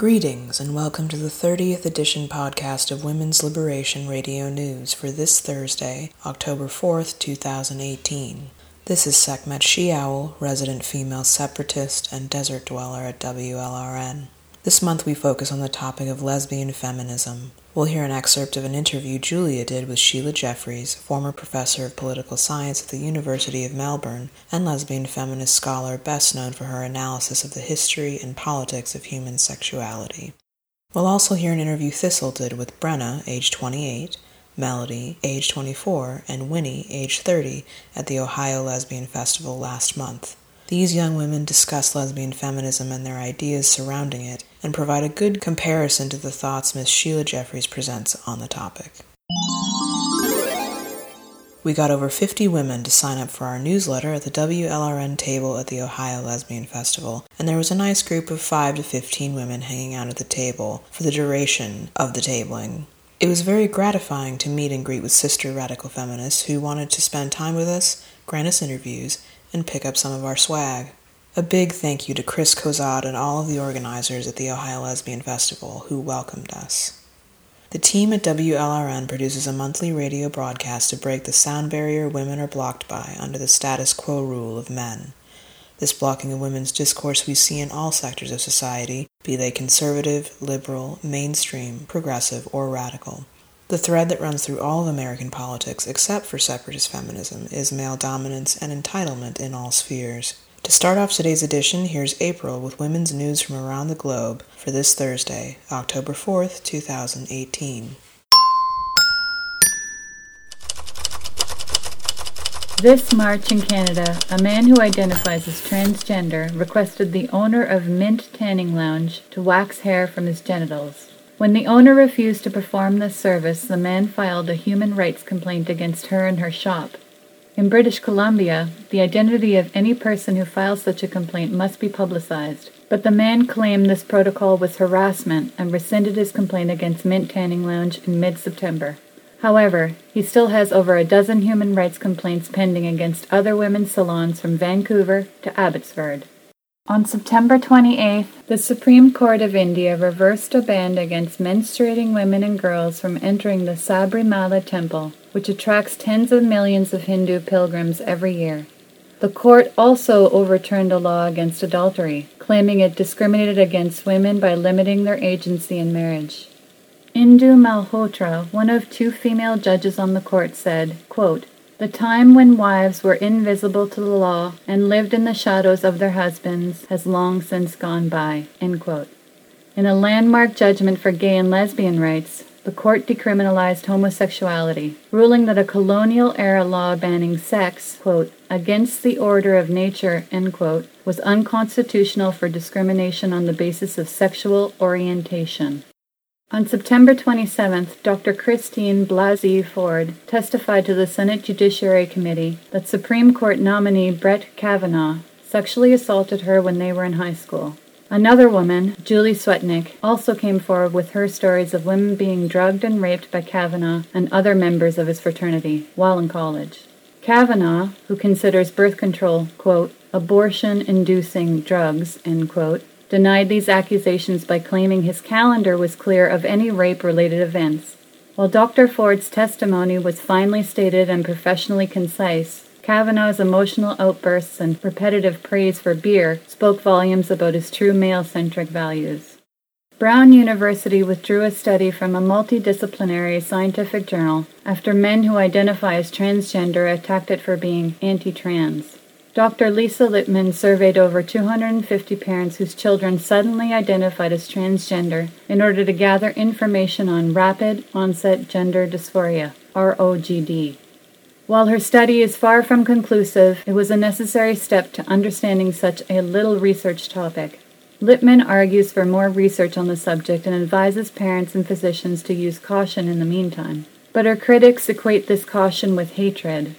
Greetings and welcome to the 30th edition podcast of Women's Liberation Radio News for this Thursday, October 4th, 2018. This is Sekhmet Owl, resident female separatist and desert dweller at WLRN. This month we focus on the topic of lesbian feminism. We'll hear an excerpt of an interview Julia did with Sheila Jeffreys, former professor of political science at the University of Melbourne and lesbian feminist scholar best known for her analysis of the history and politics of human sexuality. We'll also hear an interview Thistle did with Brenna, age 28, Melody, age 24, and Winnie, age 30, at the Ohio Lesbian Festival last month. These young women discuss lesbian feminism and their ideas surrounding it, and provide a good comparison to the thoughts Miss Sheila Jeffreys presents on the topic. We got over 50 women to sign up for our newsletter at the WLRN table at the Ohio Lesbian Festival, and there was a nice group of 5 to 15 women hanging out at the table for the duration of the tabling. It was very gratifying to meet and greet with sister radical feminists who wanted to spend time with us, grant us interviews, and pick up some of our swag. A big thank you to Chris Kozad and all of the organizers at the Ohio Lesbian Festival who welcomed us. The team at WLRN produces a monthly radio broadcast to break the sound barrier women are blocked by under the status quo rule of men. This blocking of women's discourse we see in all sectors of society, be they conservative, liberal, mainstream, progressive, or radical. The thread that runs through all of American politics, except for separatist feminism, is male dominance and entitlement in all spheres. To start off today's edition, here's April with women's news from around the globe for this Thursday, October 4th, 2018. This March in Canada, a man who identifies as transgender requested the owner of Mint Tanning Lounge to wax hair from his genitals. When the owner refused to perform this service, the man filed a human rights complaint against her and her shop. In British Columbia, the identity of any person who files such a complaint must be publicized, but the man claimed this protocol was harassment and rescinded his complaint against Mint Tanning Lounge in mid September. However, he still has over a dozen human rights complaints pending against other women's salons from Vancouver to Abbotsford. On September 28th, the Supreme Court of India reversed a ban against menstruating women and girls from entering the Sabarimala temple, which attracts tens of millions of Hindu pilgrims every year. The court also overturned a law against adultery, claiming it discriminated against women by limiting their agency in marriage. Indu Malhotra, one of two female judges on the court, said, quote, The time when wives were invisible to the law and lived in the shadows of their husbands has long since gone by. In a landmark judgment for gay and lesbian rights, the court decriminalized homosexuality, ruling that a colonial era law banning sex, quote, against the order of nature, end quote, was unconstitutional for discrimination on the basis of sexual orientation. On September 27th, Dr. Christine Blasey Ford testified to the Senate Judiciary Committee that Supreme Court nominee Brett Kavanaugh sexually assaulted her when they were in high school. Another woman, Julie Swetnick, also came forward with her stories of women being drugged and raped by Kavanaugh and other members of his fraternity while in college. Kavanaugh, who considers birth control, quote, abortion inducing drugs, end quote, denied these accusations by claiming his calendar was clear of any rape related events. While Dr. Ford's testimony was finely stated and professionally concise, Kavanaugh's emotional outbursts and repetitive praise for beer spoke volumes about his true male centric values. Brown University withdrew a study from a multidisciplinary scientific journal after men who identify as transgender attacked it for being anti trans. Dr. Lisa Littman surveyed over 250 parents whose children suddenly identified as transgender in order to gather information on rapid onset gender dysphoria, ROGD. While her study is far from conclusive, it was a necessary step to understanding such a little researched topic. Littman argues for more research on the subject and advises parents and physicians to use caution in the meantime. But her critics equate this caution with hatred.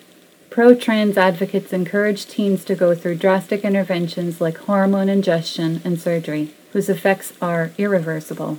Pro trans advocates encourage teens to go through drastic interventions like hormone ingestion and surgery, whose effects are irreversible.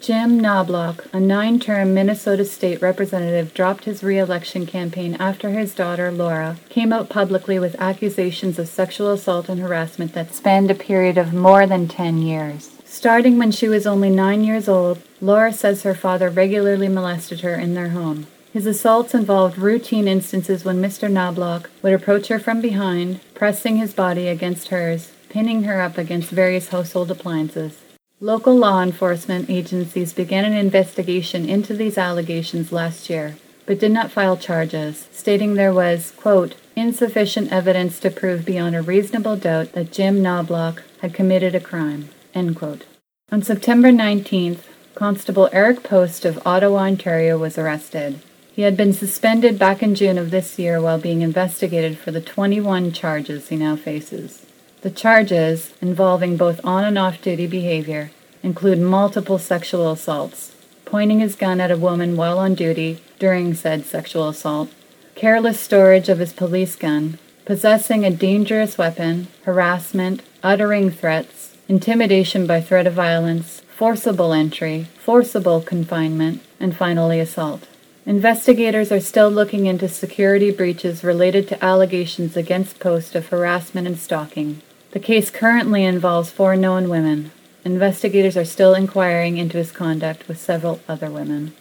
Jim Knobloch, a nine term Minnesota state representative, dropped his re election campaign after his daughter, Laura, came out publicly with accusations of sexual assault and harassment that spanned a period of more than 10 years. Starting when she was only nine years old, Laura says her father regularly molested her in their home. His assaults involved routine instances when Mr. Knobloch would approach her from behind, pressing his body against hers, pinning her up against various household appliances. Local law enforcement agencies began an investigation into these allegations last year, but did not file charges, stating there was, quote, insufficient evidence to prove beyond a reasonable doubt that Jim Knobloch had committed a crime, end quote. On September 19th, Constable Eric Post of Ottawa, Ontario was arrested. He had been suspended back in June of this year while being investigated for the 21 charges he now faces. The charges, involving both on and off duty behavior, include multiple sexual assaults, pointing his gun at a woman while on duty during said sexual assault, careless storage of his police gun, possessing a dangerous weapon, harassment, uttering threats, intimidation by threat of violence, forcible entry, forcible confinement, and finally assault. Investigators are still looking into security breaches related to allegations against Post of harassment and stalking. The case currently involves four known women. Investigators are still inquiring into his conduct with several other women.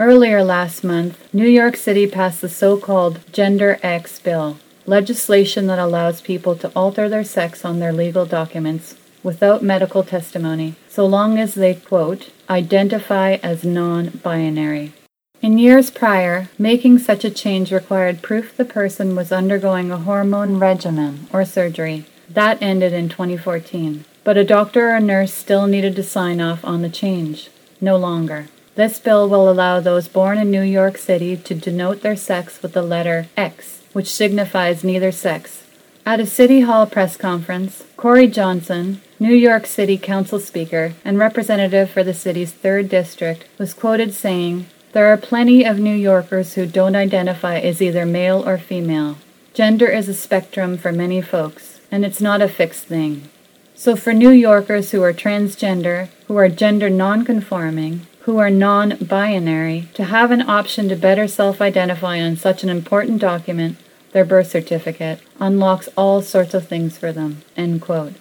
Earlier last month, New York City passed the so called Gender X bill, legislation that allows people to alter their sex on their legal documents without medical testimony, so long as they, quote, identify as non binary. In years prior, making such a change required proof the person was undergoing a hormone regimen or surgery that ended in 2014. But a doctor or nurse still needed to sign off on the change. No longer. This bill will allow those born in New York City to denote their sex with the letter X, which signifies neither sex. At a City Hall press conference, Corey Johnson, New York City Council Speaker and representative for the city's 3rd District, was quoted saying, There are plenty of New Yorkers who don't identify as either male or female. Gender is a spectrum for many folks and it's not a fixed thing. So, for New Yorkers who are transgender, who are gender nonconforming, who are non binary, to have an option to better self identify on such an important document, their birth certificate, unlocks all sorts of things for them. End quote.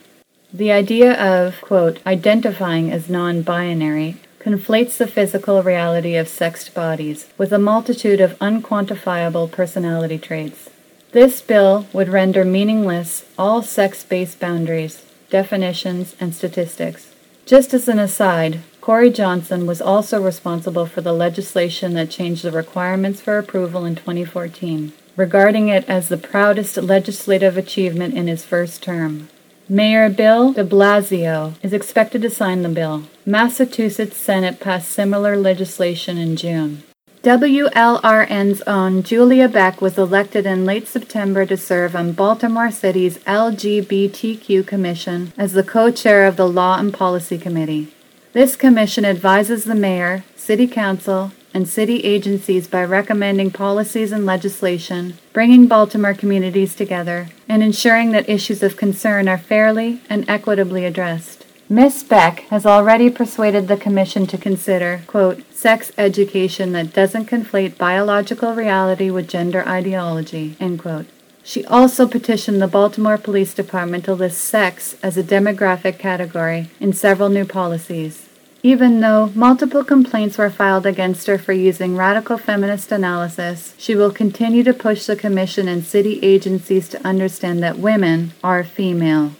The idea of, quote, identifying as non binary conflates the physical reality of sexed bodies with a multitude of unquantifiable personality traits. This bill would render meaningless all sex based boundaries, definitions, and statistics. Just as an aside, Corey Johnson was also responsible for the legislation that changed the requirements for approval in 2014, regarding it as the proudest legislative achievement in his first term. Mayor Bill de Blasio is expected to sign the bill. Massachusetts Senate passed similar legislation in June. WLRN's own Julia Beck was elected in late September to serve on Baltimore City's LGBTQ Commission as the co chair of the Law and Policy Committee. This commission advises the mayor, city council, and city agencies by recommending policies and legislation, bringing Baltimore communities together, and ensuring that issues of concern are fairly and equitably addressed. Miss Beck has already persuaded the Commission to consider, quote, sex education that doesn't conflate biological reality with gender ideology, end quote. She also petitioned the Baltimore Police Department to list sex as a demographic category in several new policies. Even though multiple complaints were filed against her for using radical feminist analysis, she will continue to push the Commission and city agencies to understand that women are female.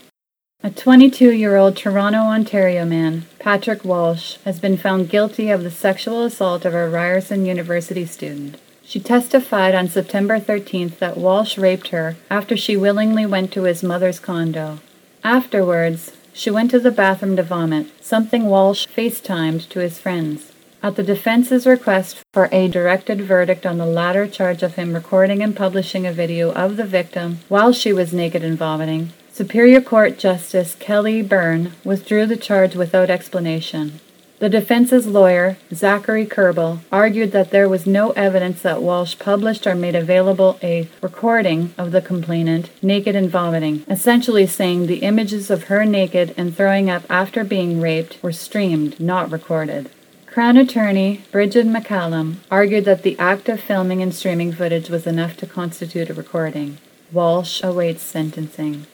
A 22 year old Toronto, Ontario man, Patrick Walsh, has been found guilty of the sexual assault of a Ryerson University student. She testified on September 13th that Walsh raped her after she willingly went to his mother's condo. Afterwards, she went to the bathroom to vomit, something Walsh FaceTimed to his friends. At the defense's request for a directed verdict on the latter charge of him recording and publishing a video of the victim while she was naked and vomiting, Superior Court Justice Kelly Byrne withdrew the charge without explanation. The defense's lawyer, Zachary Kerbel, argued that there was no evidence that Walsh published or made available a recording of the complainant naked and vomiting, essentially saying the images of her naked and throwing up after being raped were streamed, not recorded. Crown attorney Bridget McCallum argued that the act of filming and streaming footage was enough to constitute a recording. Walsh awaits sentencing.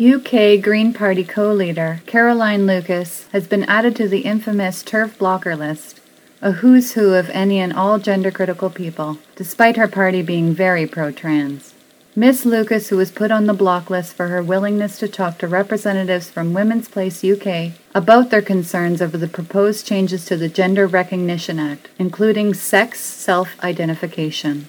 UK Green Party co-leader Caroline Lucas has been added to the infamous TERF blocker list, a who's who of any and all gender-critical people, despite her party being very pro-trans. Miss Lucas, who was put on the block list for her willingness to talk to representatives from Women's Place UK about their concerns over the proposed changes to the Gender Recognition Act, including sex self-identification.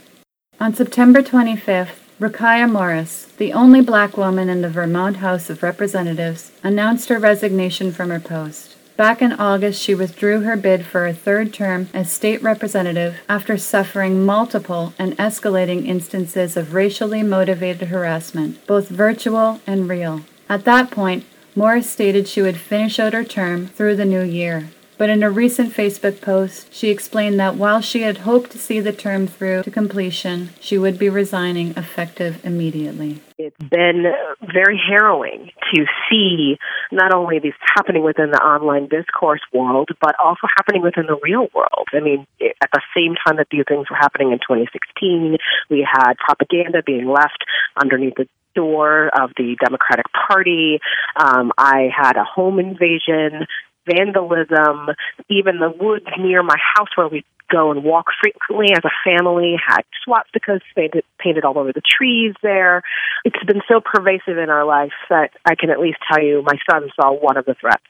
On September 25th, Rukiya Morris, the only black woman in the Vermont House of Representatives, announced her resignation from her post. Back in August, she withdrew her bid for a third term as state representative after suffering multiple and escalating instances of racially motivated harassment, both virtual and real. At that point, Morris stated she would finish out her term through the new year. But in a recent Facebook post, she explained that while she had hoped to see the term through to completion, she would be resigning effective immediately. It's been very harrowing to see not only this happening within the online discourse world, but also happening within the real world. I mean, at the same time that these things were happening in 2016, we had propaganda being left underneath the door of the Democratic Party. Um, I had a home invasion vandalism, even the woods near my house where we go and walk frequently as a family had swastikas painted, painted all over the trees there. It's been so pervasive in our life that I can at least tell you my son saw one of the threats.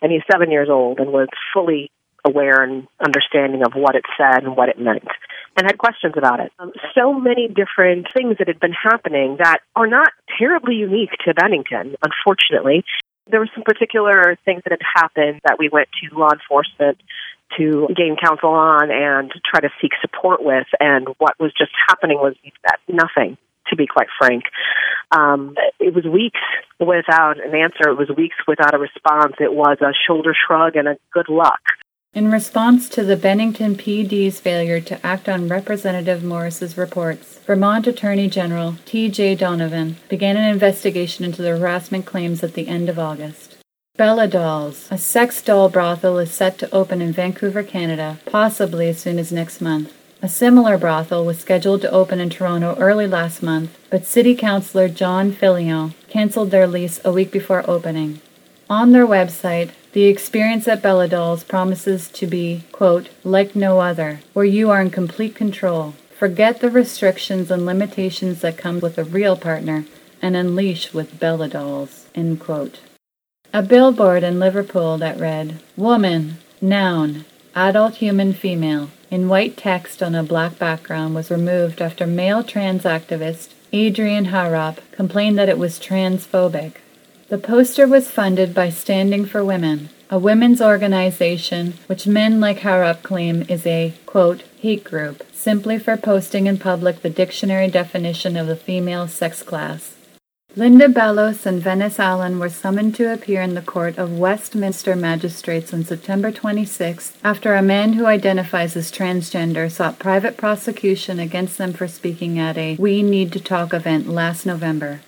And he's seven years old and was fully aware and understanding of what it said and what it meant and had questions about it. Um, so many different things that had been happening that are not terribly unique to Bennington, unfortunately. There were some particular things that had happened that we went to law enforcement to gain counsel on and try to seek support with. And what was just happening was that nothing, to be quite frank. Um, it was weeks without an answer. It was weeks without a response. It was a shoulder shrug and a good luck. In response to the Bennington PD's failure to act on Representative Morris's reports, Vermont Attorney General T.J. Donovan began an investigation into the harassment claims at the end of August. Bella Dolls, a sex doll brothel, is set to open in Vancouver, Canada, possibly as soon as next month. A similar brothel was scheduled to open in Toronto early last month, but City Councillor John Filion cancelled their lease a week before opening. On their website, the experience at Bella Dolls promises to be, quote, like no other, where you are in complete control. Forget the restrictions and limitations that come with a real partner and unleash with Bella Dolls, end quote. A billboard in Liverpool that read, Woman, noun, adult human female, in white text on a black background was removed after male trans activist Adrian Harrop complained that it was transphobic. The poster was funded by Standing for Women, a women's organization which men like Harrop claim is a, quote, hate group, simply for posting in public the dictionary definition of the female sex class. Linda Bellos and Venice Allen were summoned to appear in the court of Westminster magistrates on September 26 after a man who identifies as transgender sought private prosecution against them for speaking at a We Need to Talk event last November.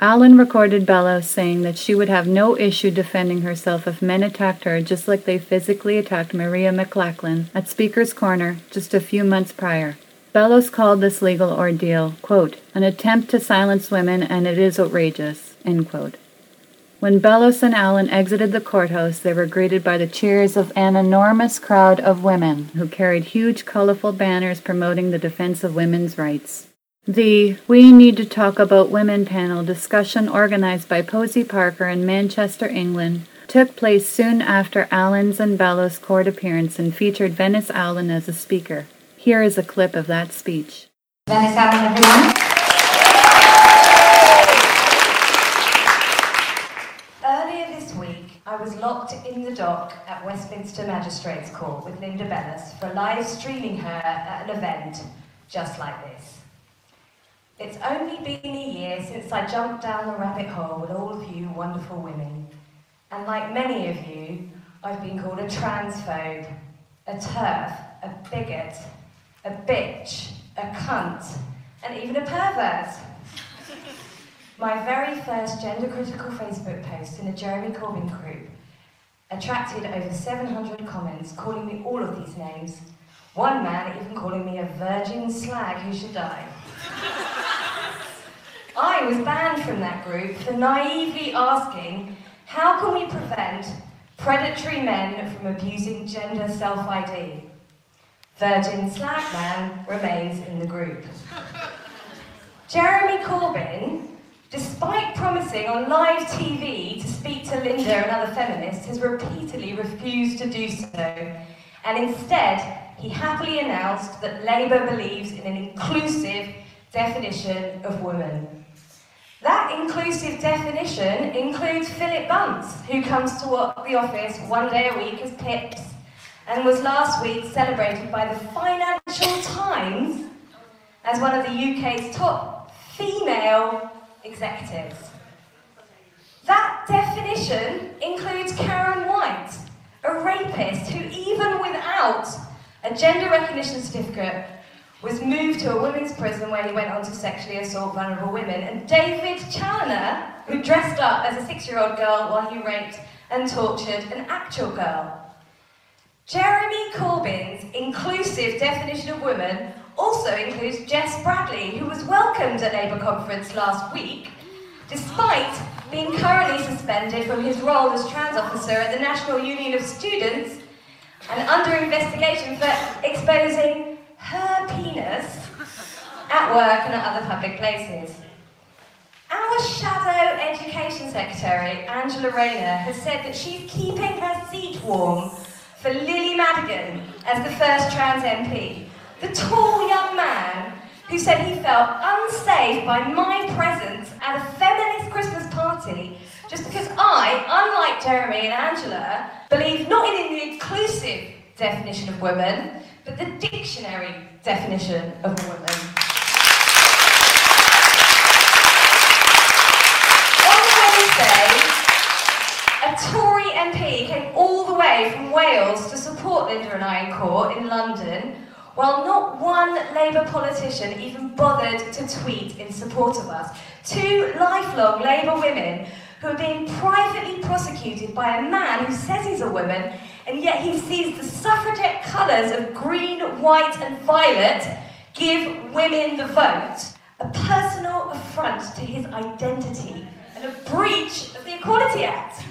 Allen recorded Bellos saying that she would have no issue defending herself if men attacked her just like they physically attacked Maria MacLachlan at Speaker's Corner just a few months prior. Bellos called this legal ordeal, quote, an attempt to silence women and it is outrageous, end quote. When Bellos and Allen exited the courthouse, they were greeted by the cheers of an enormous crowd of women who carried huge, colorful banners promoting the defense of women's rights. The We Need to Talk About Women panel discussion organized by Posie Parker in Manchester, England, took place soon after Allen's and Bellos's court appearance and featured Venice Allen as a speaker. Here is a clip of that speech. Venice Allen, everyone. Earlier this week, I was locked in the dock at Westminster Magistrates Court with Linda Bellos for live streaming her at an event just like this. It's only been a year since I jumped down the rabbit hole with all of you wonderful women. And like many of you, I've been called a transphobe, a TERF, a bigot, a bitch, a cunt, and even a pervert. My very first gender critical Facebook post in a Jeremy Corbyn group attracted over 700 comments calling me all of these names. One man even calling me a virgin slag who should die. I was banned from that group for naively asking, how can we prevent predatory men from abusing gender self-ID? Virgin Slag Man remains in the group. Jeremy Corbyn, despite promising on live TV to speak to Linda and other feminists, has repeatedly refused to do so. And instead, he happily announced that Labour believes in an inclusive definition of women. That inclusive definition includes Philip Bunce, who comes to the office one day a week as Pips and was last week celebrated by the Financial Times as one of the UK's top female executives. That definition includes Karen White, a rapist who, even without a gender recognition certificate, was moved to a women's prison where he went on to sexually assault vulnerable women. And David Challenor, who dressed up as a six-year-old girl while he raped and tortured an actual girl. Jeremy Corbyn's inclusive definition of woman also includes Jess Bradley, who was welcomed at Labour conference last week, despite being currently suspended from his role as trans officer at the National Union of Students and under investigation for exposing her penis at work and at other public places. Our shadow education secretary, Angela Rayner, has said that she's keeping her seat warm for Lily Madigan as the first trans MP. The tall young man who said he felt unsafe by my presence at a feminist Christmas party just because I, unlike Jeremy and Angela, believe not in the inclusive definition of women, but the dictionary definition of a woman. On Wednesday, a Tory MP came all the way from Wales to support Linda and I in court in London, while not one Labour politician even bothered to tweet in support of us. Two lifelong Labour women who are being privately prosecuted by a man who says he's a woman and yet he sees the suffragette colours of green, white, and violet give women the vote. A personal affront to his identity and a breach of the Equality Act.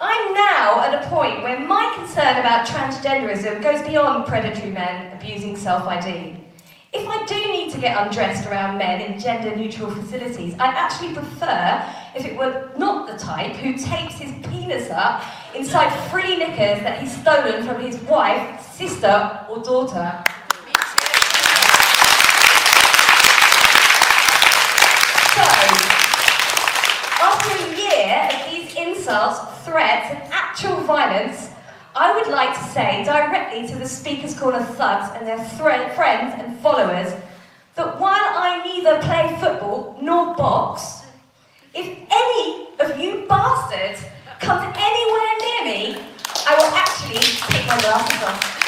I'm now at a point where my concern about transgenderism goes beyond predatory men abusing self ID. If I do need to get undressed around men in gender neutral facilities, I'd actually prefer if it were not the type who tapes his penis up inside free knickers that he's stolen from his wife, sister, or daughter. So, after a year of these insults, threats, and actual violence, I would like to say directly to the Speaker's Corner thugs and their friends and followers that while I neither play football nor box, if any of you bastards anywhere near me, I will actually take my glasses off.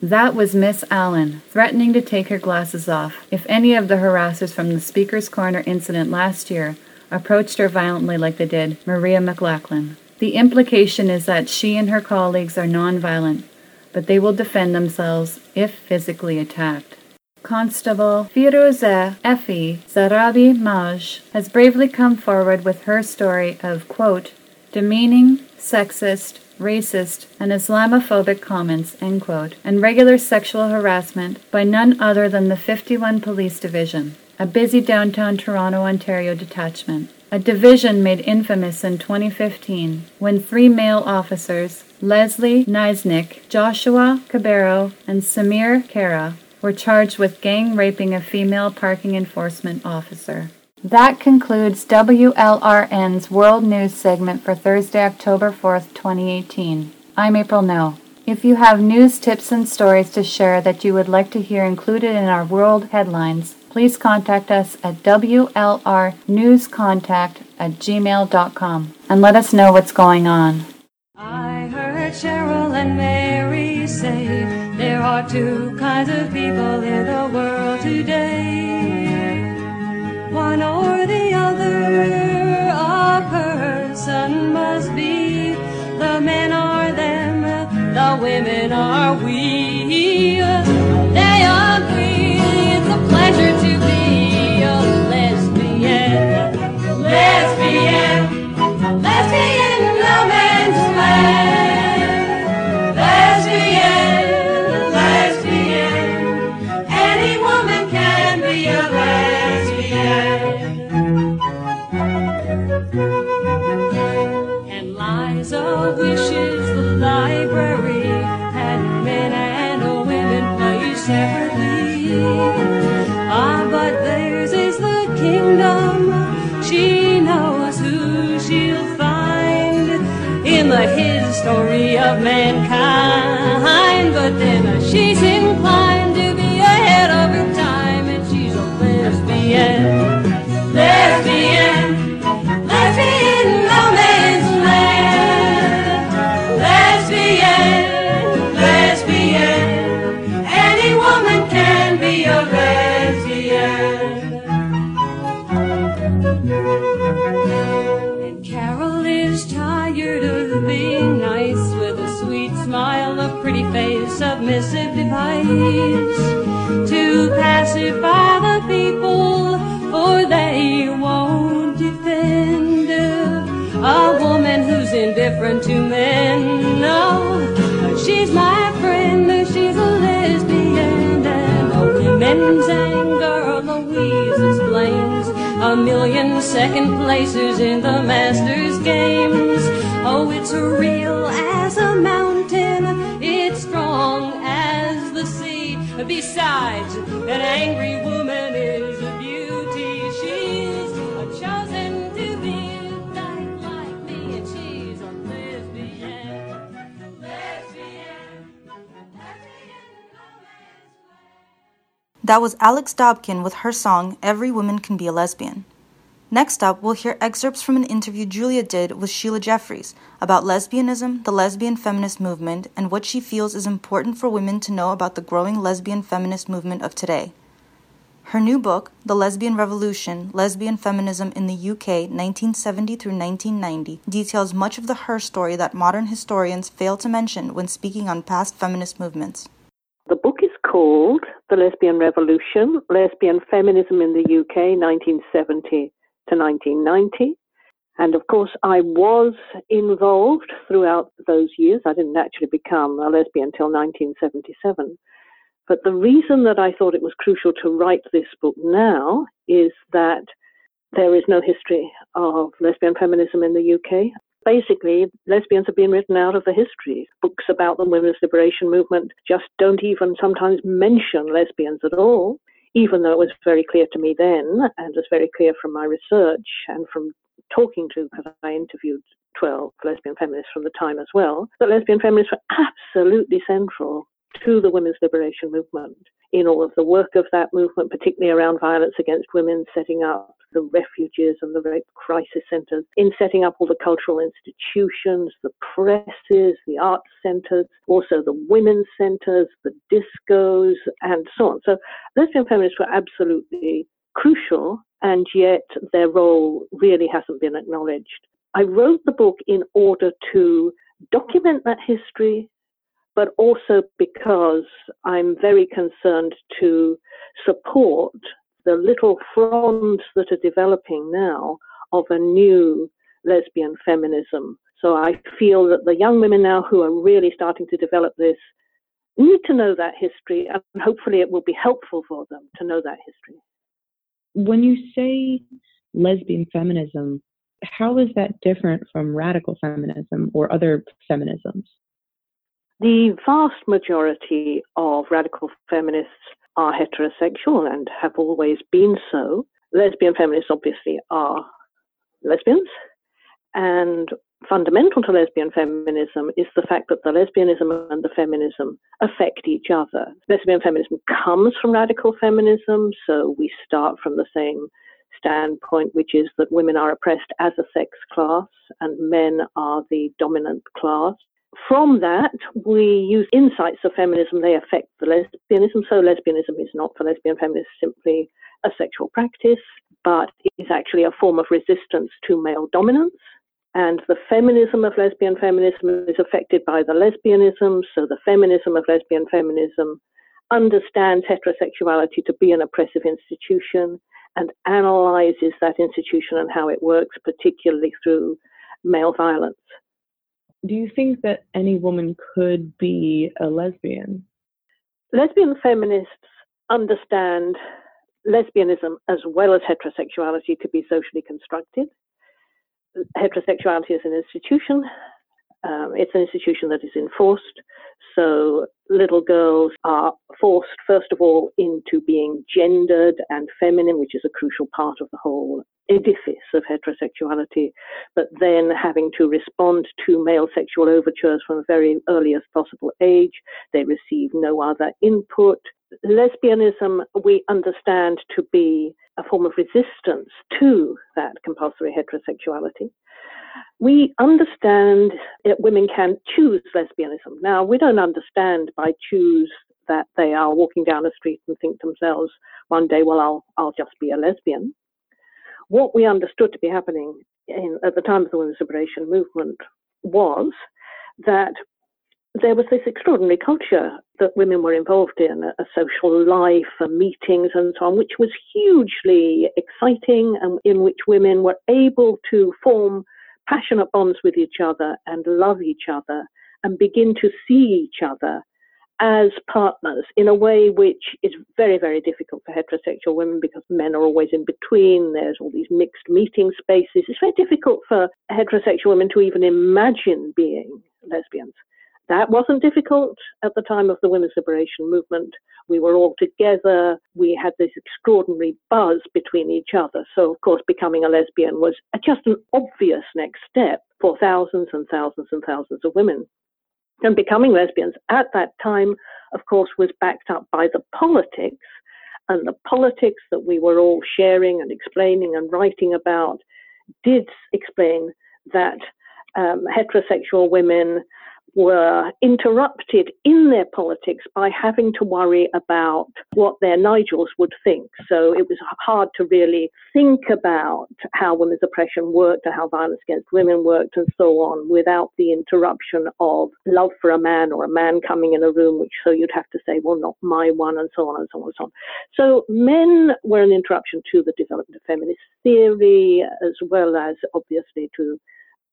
That was Miss Allen, threatening to take her glasses off if any of the harassers from the Speaker's Corner incident last year approached her violently like they did Maria MacLachlan. The implication is that she and her colleagues are nonviolent, but they will defend themselves if physically attacked. Constable Firouzeh Effie Zarabi Maj has bravely come forward with her story of, quote, demeaning, sexist, racist, and Islamophobic comments, end quote, and regular sexual harassment by none other than the 51 Police Division, a busy downtown Toronto, Ontario detachment. A division made infamous in 2015 when three male officers, Leslie Nyznik, Joshua Cabero, and Samir Kara, were charged with gang raping a female parking enforcement officer. That concludes WLRN's World News segment for Thursday, October 4th, 2018. I'm April No. If you have news, tips, and stories to share that you would like to hear included in our world headlines, please contact us at WLRNewsContact at gmail.com and let us know what's going on. I heard Cheryl and Mary say there are two kinds of people in the world today. One or the other, a person must be. The men are them, the women are we. They agree it's a pleasure to be a lesbian. Lesbian. Lesbian Liza wishes the library had men and women placed separately. Ah, but theirs is the kingdom. She knows who she'll find in the history of mankind. But then she's inclined second places in the Masters games. Oh, it's real as a mountain, it's strong as the sea. Besides, an angry woman is a beauty. She's chosen to be a type like me, and she's a. Lesbian. That was Alix Dobkin with her song Every Woman Can Be a Lesbian. Next up, we'll hear excerpts from an interview Julia did with Sheila Jeffreys about lesbianism, the lesbian feminist movement, and what she feels is important for women to know about the growing lesbian feminist movement of today. Her new book, The Lesbian Revolution Lesbian Feminism in the UK 1970 through 1990, details much of the her story that modern historians fail to mention when speaking on past feminist movements. The book is called The Lesbian Revolution Lesbian Feminism in the UK 1970 to 1990. And of course, I was involved throughout those years. I didn't actually become a lesbian until 1977. But the reason that I thought it was crucial to write this book now is that there is no history of lesbian feminism in the UK. Basically, lesbians have been written out of the history. Books about the women's liberation movement just don't even sometimes mention lesbians at all, even though it was very clear to me then, and was very clear from my research and from talking to, because I interviewed 12 lesbian feminists from the time as well, that lesbian feminists were absolutely central to the women's liberation movement in all of the work of that movement, particularly around violence against women, setting up the refuges and the rape crisis centres, in setting up all the cultural institutions, the presses, the arts centres, also the women's centres, the discos, and so on. So lesbian feminists were absolutely crucial, and yet their role really hasn't been acknowledged. I wrote the book in order to document that history, but also because I'm very concerned to support the little fronds that are developing now of a new lesbian feminism. So I feel that the young women now who are really starting to develop this need to know that history, and hopefully it will be helpful for them to know that history. When you say lesbian feminism, how is that different from radical feminism or other feminisms? The vast majority of radical feminists are heterosexual and have always been so. Lesbian feminists obviously are lesbians, and fundamental to lesbian feminism is the fact that the lesbianism and the feminism affect each other. Lesbian feminism comes from radical feminism, so we start from the same standpoint, which is that women are oppressed as a sex class and men are the dominant class. From that, we use insights of feminism, they affect the lesbianism. So, lesbianism is not for lesbian feminists simply a sexual practice, but is actually a form of resistance to male dominance. And the feminism of lesbian feminism is affected by the lesbianism. So the feminism of lesbian feminism understands heterosexuality to be an oppressive institution and analyzes that institution and how it works, particularly through male violence. Do you think that any woman could be a lesbian? Lesbian feminists understand lesbianism as well as heterosexuality to be socially constructed heterosexuality is an institution. Um, it's an institution that is enforced. So little girls are forced, first of all, into being gendered and feminine, which is a crucial part of the whole edifice of heterosexuality, but then having to respond to male sexual overtures from a very earliest possible age. They receive no other input. Lesbianism, we understand to be a form of resistance to that compulsory heterosexuality. We understand that women can choose lesbianism. Now, we don't understand by choose that they are walking down the street and think to themselves one day, well, I'll, I'll just be a lesbian. What we understood to be happening in, at the time of the women's liberation movement was that there was this extraordinary culture that women were involved in, a, social life, meetings and so on, which was hugely exciting and in which women were able to form passionate bonds with each other and love each other and begin to see each other as partners in a way which is very, very difficult for heterosexual women because men are always in between. There's all these mixed meeting spaces. It's very difficult for heterosexual women to even imagine being lesbians. That wasn't difficult at the time of the women's liberation movement. We were all together. We had this extraordinary buzz between each other. So, of course, becoming a lesbian was just an obvious next step for thousands and thousands and thousands of women. And becoming lesbians at that time, of course, was backed up by the politics. And the politics that we were all sharing and explaining and writing about did explain that um, heterosexual women were interrupted in their politics by having to worry about what their Nigels would think. So it was hard to really think about how women's oppression worked and how violence against women worked and so on without the interruption of love for a man or a man coming in a room, which so you'd have to say, well, not my one, and so on and so on and so on. So men were an interruption to the development of feminist theory, as well as obviously to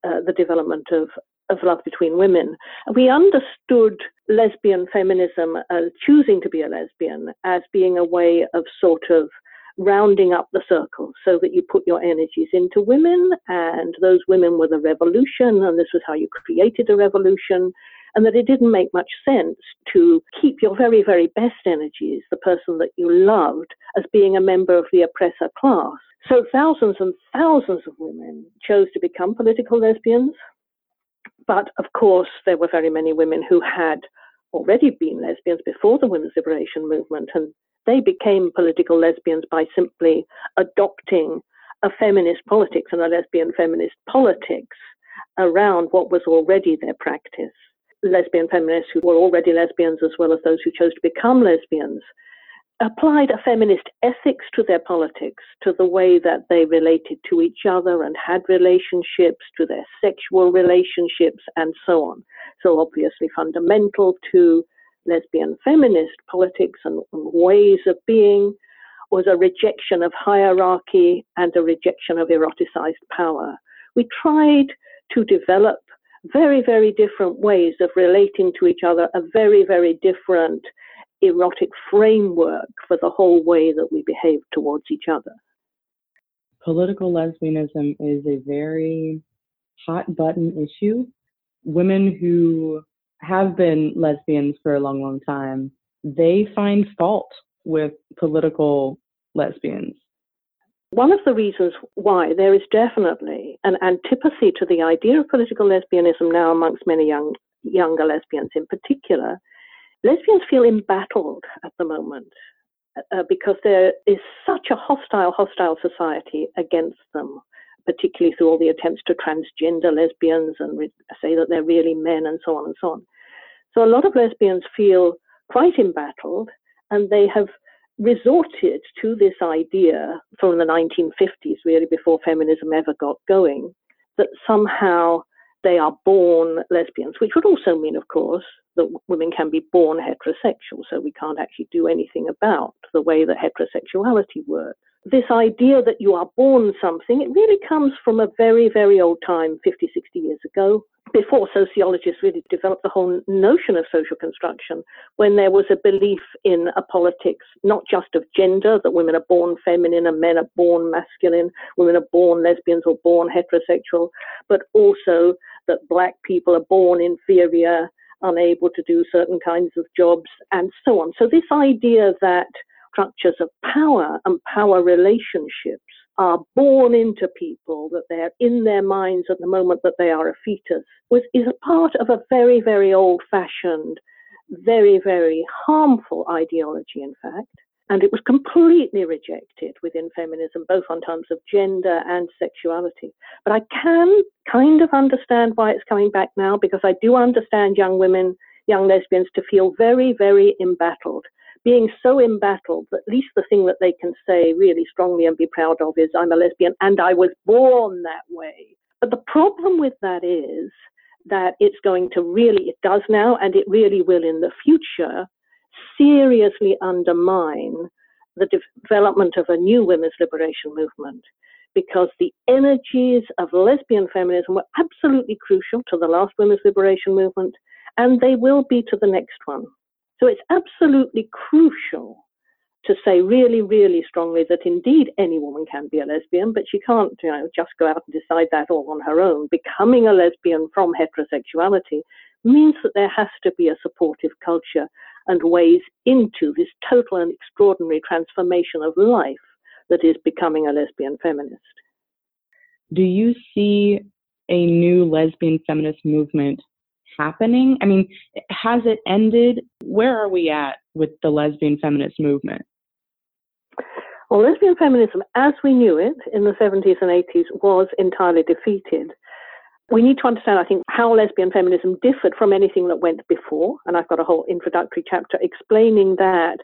uh, the development of of love between women. We understood lesbian feminism, uh, choosing to be a lesbian, as being a way of sort of rounding up the circle so that you put your energies into women, and those women were the revolution, and this was how you created a revolution. And that it didn't make much sense to keep your very, very best energies, the person that you loved, as being a member of the oppressor class. So thousands and thousands of women chose to become political lesbians. But of course, there were very many women who had already been lesbians before the women's liberation movement, and they became political lesbians by simply adopting a feminist politics and a lesbian feminist politics around what was already their practice. Lesbian feminists who were already lesbians, as well as those who chose to become lesbians, applied a feminist ethics to their politics, to the way that they related to each other and had relationships, to their sexual relationships, and so on. So, obviously, fundamental to lesbian feminist politics and, ways of being was a rejection of hierarchy and a rejection of eroticized power, we tried to develop very, very different ways of relating to each other, a very, very different erotic framework for the whole way that we behave towards each other. Political lesbianism is a very hot button issue. Women who have been lesbians for a long, long time, they find fault with political lesbians. One of the reasons why there is definitely an antipathy to the idea of political lesbianism now amongst many young younger lesbians in particular, lesbians feel embattled at the moment uh, because there is such a hostile, hostile society against them, particularly through all the attempts to transgender lesbians and re- say that they're really men and so on and so on. So a lot of lesbians feel quite embattled and they have resorted to this idea from the 1950s, really before feminism ever got going, that somehow they are born lesbians, which would also mean, of course, that women can be born heterosexual, so we can't actually do anything about the way that heterosexuality works. This idea that you are born something, it really comes from a very, very old time, 50, 60 years ago, before sociologists really developed the whole notion of social construction, when there was a belief in a politics not just of gender, that women are born feminine and men are born masculine, women are born lesbians or born heterosexual, but also that black people are born inferior, unable to do certain kinds of jobs, and so on. So this idea that structures of power and power relationships are born into people, that they're in their minds at the moment that they are a fetus, was, is a part of a very, very old fashioned, very, very harmful ideology, in fact. And it was completely rejected within feminism, both on terms of gender and sexuality. But I can kind of understand why it's coming back now, because I do understand young women, young lesbians to feel very, very embattled being so embattled that at least the thing that they can say really strongly and be proud of is, I'm a lesbian and I was born that way. But the problem with that is that it's going to really, it does now, and it really will in the future, seriously undermine the development of a new women's liberation movement because the energies of lesbian feminism were absolutely crucial to the last women's liberation movement, and they will be to the next one. So it's absolutely crucial to say really, really strongly that indeed any woman can be a lesbian, but she can't, you know, just go out and decide that all on her own. Becoming a lesbian from heterosexuality means that there has to be a supportive culture and ways into this total and extraordinary transformation of life that is becoming a lesbian feminist. Do you see a new lesbian feminist movement happening? I mean, has it ended? Where are we at with the lesbian feminist movement? Well, lesbian feminism, as we knew it in the 70s and 80s, was entirely defeated. We need to understand, I think, how lesbian feminism differed from anything that went before. And I've got a whole introductory chapter explaining that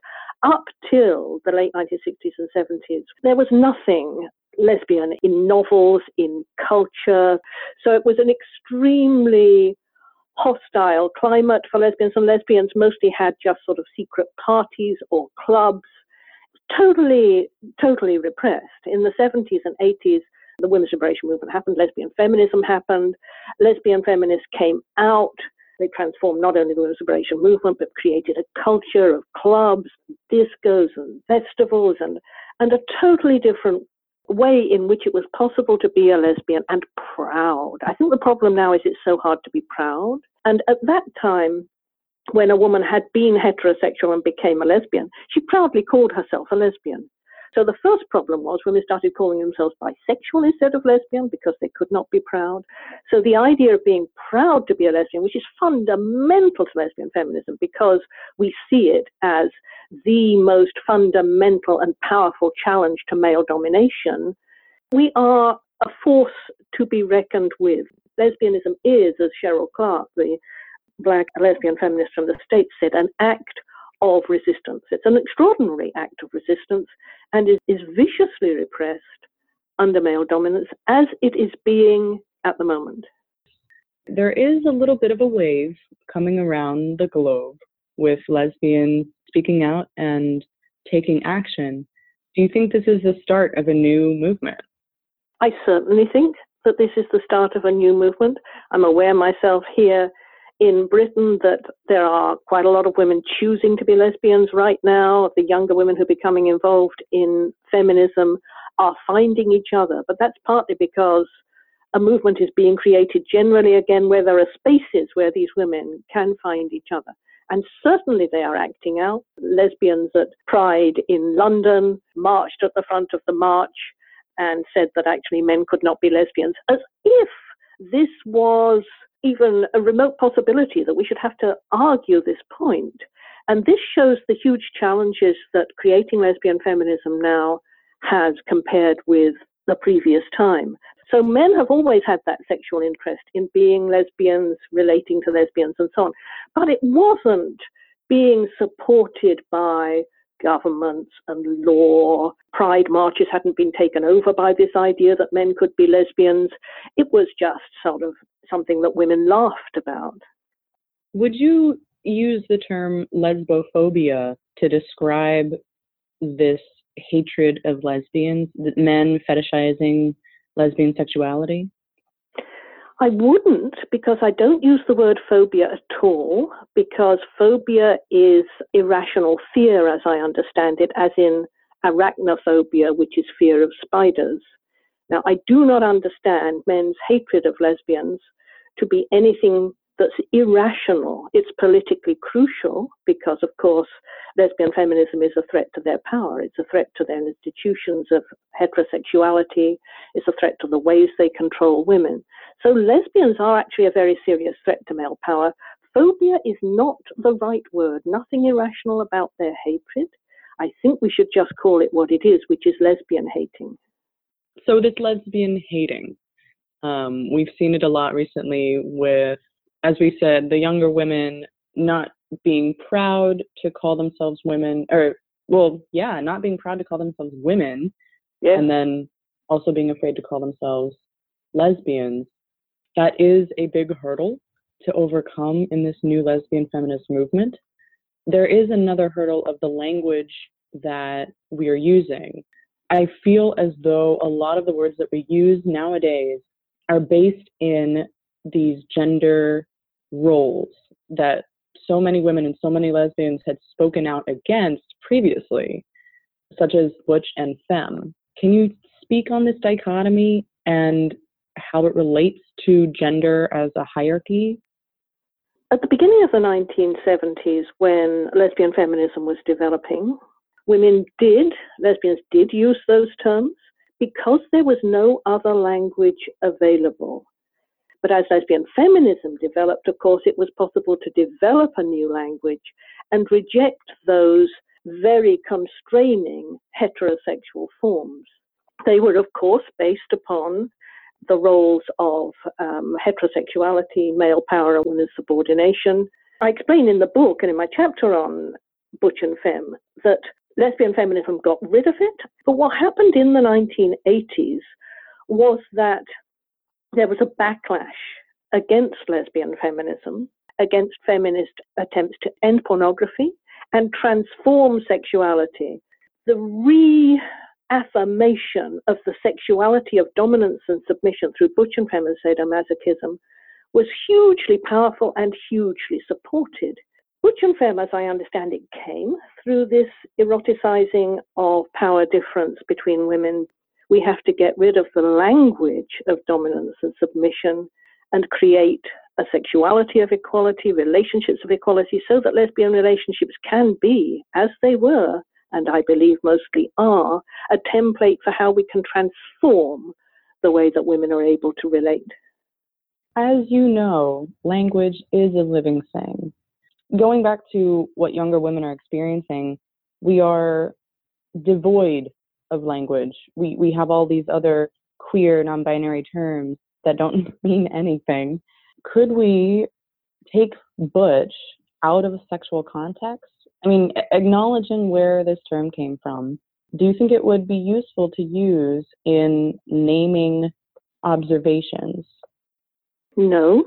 up till the late 1960s and 70s, there was nothing lesbian in novels, in culture. So it was an extremely hostile climate for lesbians, and lesbians mostly had just sort of secret parties or clubs. Totally, totally repressed. In the 70s and 80s, the women's liberation movement happened, lesbian feminism happened, lesbian feminists came out. They transformed not only the women's liberation movement, but created a culture of clubs, discos, and festivals, and, and a totally different way in which it was possible to be a lesbian and proud. I think the problem now is it's so hard to be proud. And at that time, when a woman had been heterosexual and became a lesbian, she proudly called herself a lesbian. So the first problem was when they started calling themselves bisexual instead of lesbian because they could not be proud. So the idea of being proud to be a lesbian, which is fundamental to lesbian feminism because we see it as the most fundamental and powerful challenge to male domination, we are a force to be reckoned with. Lesbianism is, as Cheryl Clarke, the black lesbian feminist from the States, said, an act of resistance. It's an extraordinary act of resistance and is, is viciously repressed under male dominance as it is being at the moment. There is a little bit of a wave coming around the globe with lesbians speaking out and taking action. Do you think this is the start of a new movement? I certainly think that this is the start of a new movement. I'm aware myself here in Britain that there are quite a lot of women choosing to be lesbians right now. The younger women who are becoming involved in feminism are finding each other, but that's partly because a movement is being created generally again where there are spaces where these women can find each other. And certainly they are acting out. Lesbians at Pride in London marched at the front of the march and said that actually men could not be lesbians, as if this was even a remote possibility that we should have to argue this point. And this shows the huge challenges that creating lesbian feminism now has compared with the previous time. So men have always had that sexual interest in being lesbians, relating to lesbians, and so on. But it wasn't being supported by governments and law. Pride marches hadn't been taken over by this idea that men could be lesbians. It was just sort of something that women laughed about. Would you use the term lesbophobia to describe this hatred of lesbians, men fetishizing lesbian sexuality? I wouldn't because I don't use the word phobia at all because phobia is irrational fear as I understand it, as in arachnophobia, which is fear of spiders. Now, I do not understand men's hatred of lesbians to be anything that's irrational. It's politically crucial because, of course, lesbian feminism is a threat to their power. It's a threat to their institutions of heterosexuality. It's a threat to the ways they control women. So lesbians are actually a very serious threat to male power. Phobia is not the right word. Nothing irrational about their hatred. I think we should just call it what it is, which is lesbian hating. So this lesbian hating, um, we've seen it a lot recently with, as we said, the younger women not being proud to call themselves women, or well, yeah, not being proud to call themselves women, yeah. and then also being afraid to call themselves lesbians. That is a big hurdle to overcome in this new lesbian feminist movement. There is another hurdle of the language that we are using. I feel as though a lot of the words that we use nowadays are based in these gender roles that so many women and so many lesbians had spoken out against previously, such as butch and femme. Can you speak on this dichotomy and how it relates to gender as a hierarchy? At the beginning of the 1970s, when lesbian feminism was developing, women did, lesbians did use those terms because there was no other language available. But as lesbian feminism developed, of course, it was possible to develop a new language and reject those very constraining heterosexual forms. They were, of course, based upon the roles of um, heterosexuality, male power, and women's subordination. I explain in the book and in my chapter on Butch and Femme that lesbian feminism got rid of it. But what happened in the 1980s was that there was a backlash against lesbian feminism, against feminist attempts to end pornography and transform sexuality. The reaffirmation of the sexuality of dominance and submission through butch and feminist sadomasochism was hugely powerful and hugely supported. Butch and Femme, as I understand it, came through this eroticizing of power difference between women we have to get rid of the language of dominance and submission and create a sexuality of equality, relationships of equality, so that lesbian relationships can be, as they were, and I believe mostly are, a template for how we can transform the way that women are able to relate. As you know, language is a living thing. Going back to what younger women are experiencing, we are devoid of language. We we have all these other queer non-binary terms that don't mean anything. Could we take butch out of a sexual context? I mean, acknowledging where this term came from, do you think it would be useful to use in naming observations? No,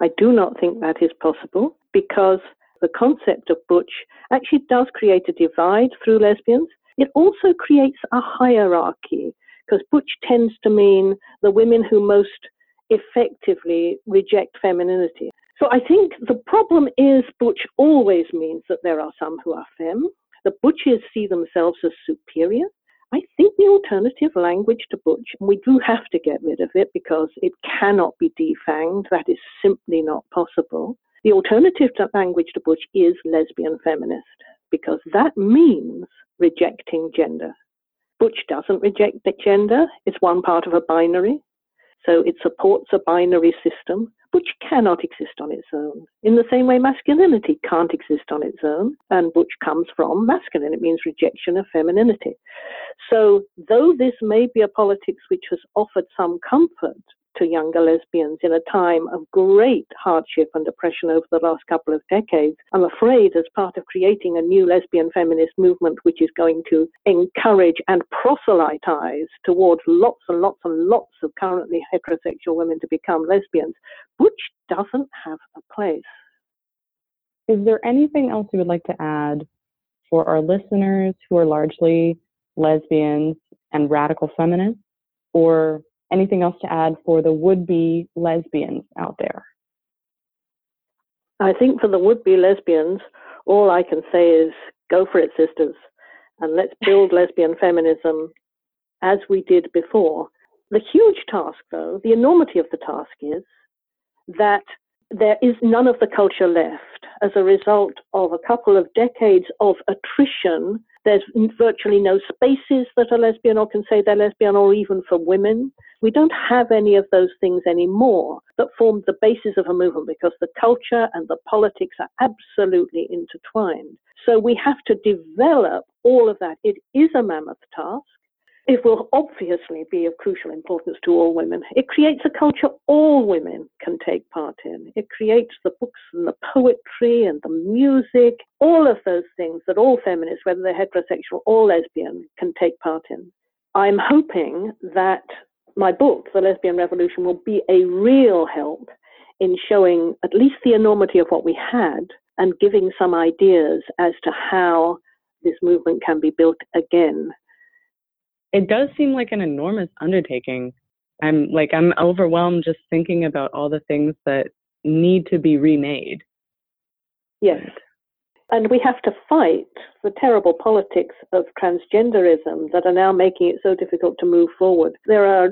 I do not think that is possible because the concept of butch actually does create a divide through lesbians. It also creates a hierarchy. because butch tends to mean the women who most effectively reject femininity. So I think the problem is butch always means that there are some who are femme. The butches see themselves as superior. I think the alternative language to butch, and we do have to get rid of it because it cannot be defanged, that is simply not possible. The alternative to language to butch is lesbian feminist because that means rejecting gender. Butch doesn't reject gender, it's one part of a binary. So it supports a binary system, which cannot exist on its own. In the same way, masculinity can't exist on its own, and butch comes from masculine. It means rejection of femininity. So, though this may be a politics which has offered some comfort to younger lesbians in a time of great hardship and oppression over the last couple of decades. I'm afraid, as part of creating a new lesbian feminist movement, which is going to encourage and proselytize towards lots and lots and lots of currently heterosexual women to become lesbians, Butch doesn't have a place. Is there anything else you would like to add for our listeners who are largely lesbians and radical feminists? Or anything else to add for the would be lesbians out there? I think for the would be lesbians, all I can say is go for it, sisters, and let's build lesbian feminism as we did before. The huge task, though, the enormity of the task is that there is none of the culture left as a result of a couple of decades of attrition there's virtually no spaces that are lesbian or can say they're lesbian or even for women. We don't have any of those things anymore that formed the basis of a movement because the culture and the politics are absolutely intertwined. So we have to develop all of that. It is a mammoth task it will obviously be of crucial importance to all women. It creates a culture all women can take part in. It creates the books and the poetry and the music, all of those things that all feminists, whether they're heterosexual or lesbian, can take part in. I'm hoping that my book, The Lesbian Revolution, will be a real help in showing at least the enormity of what we had and giving some ideas as to how this movement can be built again it does seem like an enormous undertaking. I'm like I'm overwhelmed just thinking about all the things that need to be remade. Yes. And we have to fight the terrible politics of transgenderism that are now making it so difficult to move forward. There are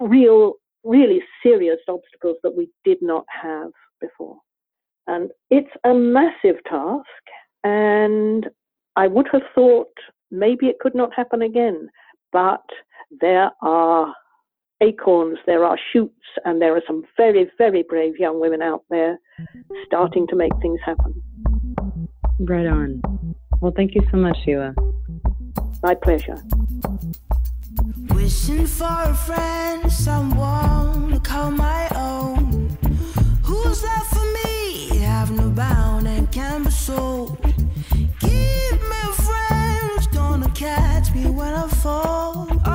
real, really serious obstacles that we did not have before. And it's a massive task. And I would have thought maybe it could not happen again but there are acorns, there are shoots, and there are some very, very brave young women out there starting to make things happen. Right on. Well, thank you so much, Sheila. My pleasure. Wishing for a friend, someone to call my own. Who's there for me? Have no bound and can be sold. Catch me when I fall.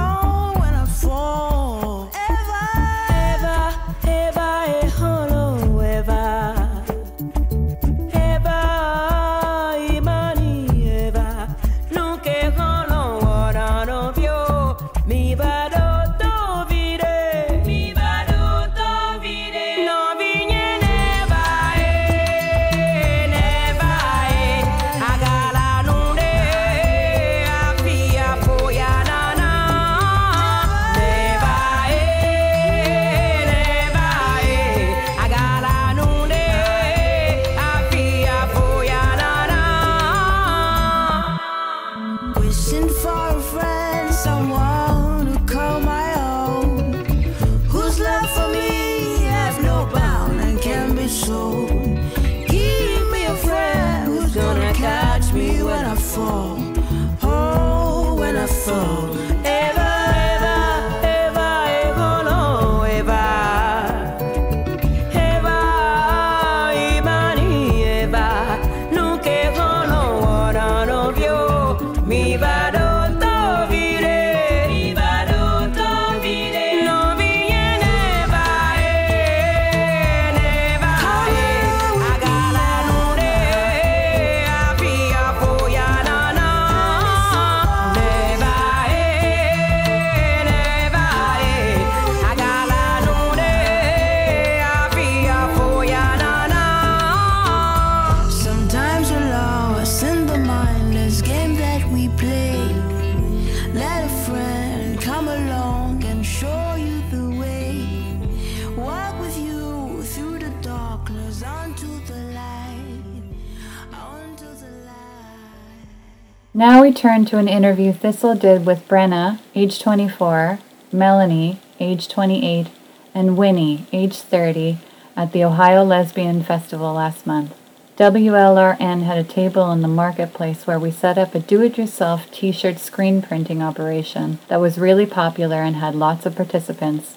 Turn to an interview Thistle did with Brenna, age 24, Melanie, age 28, and Winnie, age 30, at the Ohio Lesbian Festival last month. WLRN had a table in the marketplace where we set up a do it yourself t shirt screen printing operation that was really popular and had lots of participants.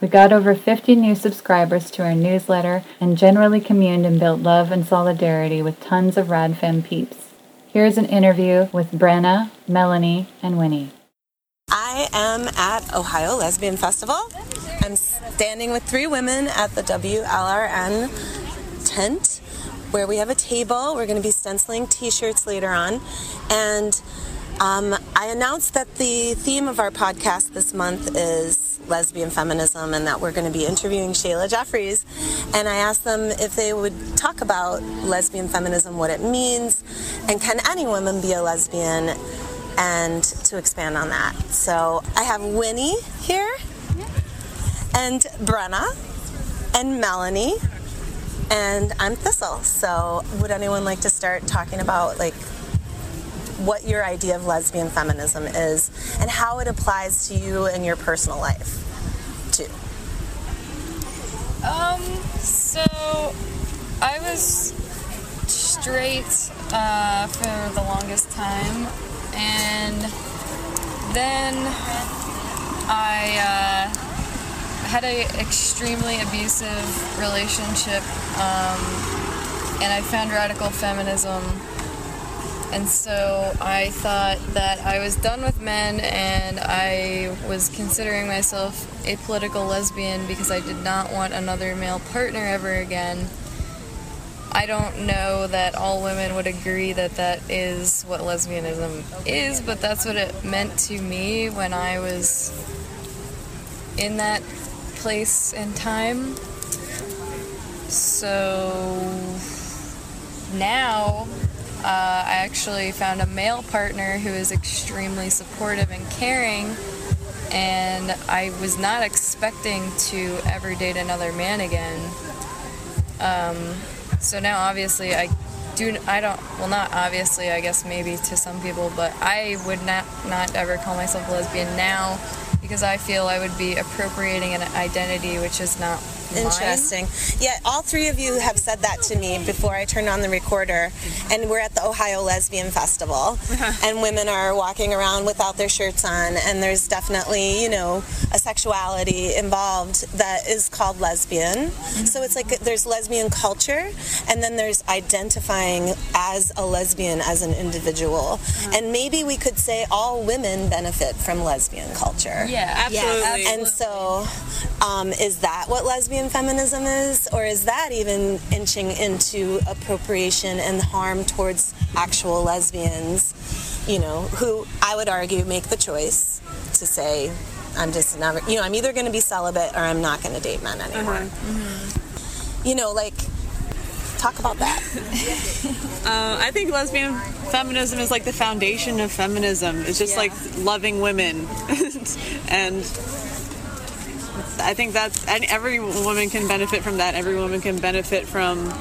We got over 50 new subscribers to our newsletter and generally communed and built love and solidarity with tons of rad femme peeps. Here's an interview with Brenna, Melanie, and Winnie. I am at Ohio Lesbian Festival. I'm standing with three women at the WLRN tent where we have a table. We're going to be stenciling t shirts later on. And um, I announced that the theme of our podcast this month is lesbian feminism and that we're going to be interviewing Sheila Jeffreys. And I asked them if they would talk about lesbian feminism, what it means, and can any woman be a lesbian, and to expand on that. So I have Winnie here, and Brenna, and Melanie, and I'm Thistle. So would anyone like to start talking about like what your idea of lesbian feminism is and how it applies to you in your personal life too? Um, so I was straight uh, for the longest time, and then I uh, had an extremely abusive relationship, um, and I found radical feminism. And so I thought that I was done with men and I was considering myself a political lesbian because I did not want another male partner ever again. I don't know that all women would agree that that is what lesbianism is, but that's what it meant to me when I was in that place and time. So now uh, I actually found a male partner who is extremely supportive and caring, and I was not expecting to ever date another man again. Um, so now, obviously, I do. I don't. Well, not obviously. I guess maybe to some people, but I would not not ever call myself a lesbian now because I feel I would be appropriating an identity which is not. Interesting. Yeah, all three of you have said that to me before I turned on the recorder. And we're at the Ohio Lesbian Festival, uh-huh. and women are walking around without their shirts on, and there's definitely, you know, a sexuality involved that is called lesbian. So it's like there's lesbian culture, and then there's identifying as a lesbian as an individual. Uh-huh. And maybe we could say all women benefit from lesbian culture. Yeah, absolutely. And so, um, is that what lesbian feminism is? Or is that even inching into appropriation and harm towards actual lesbians, you know, who I would argue make the choice to say, I'm just never, you know, I'm either going to be celibate or I'm not going to date men anymore. You know, like, talk about that. Uh, I think lesbian feminism is like the foundation of feminism. It's just like loving women, and I think that's and every woman can benefit from that. Every woman can benefit from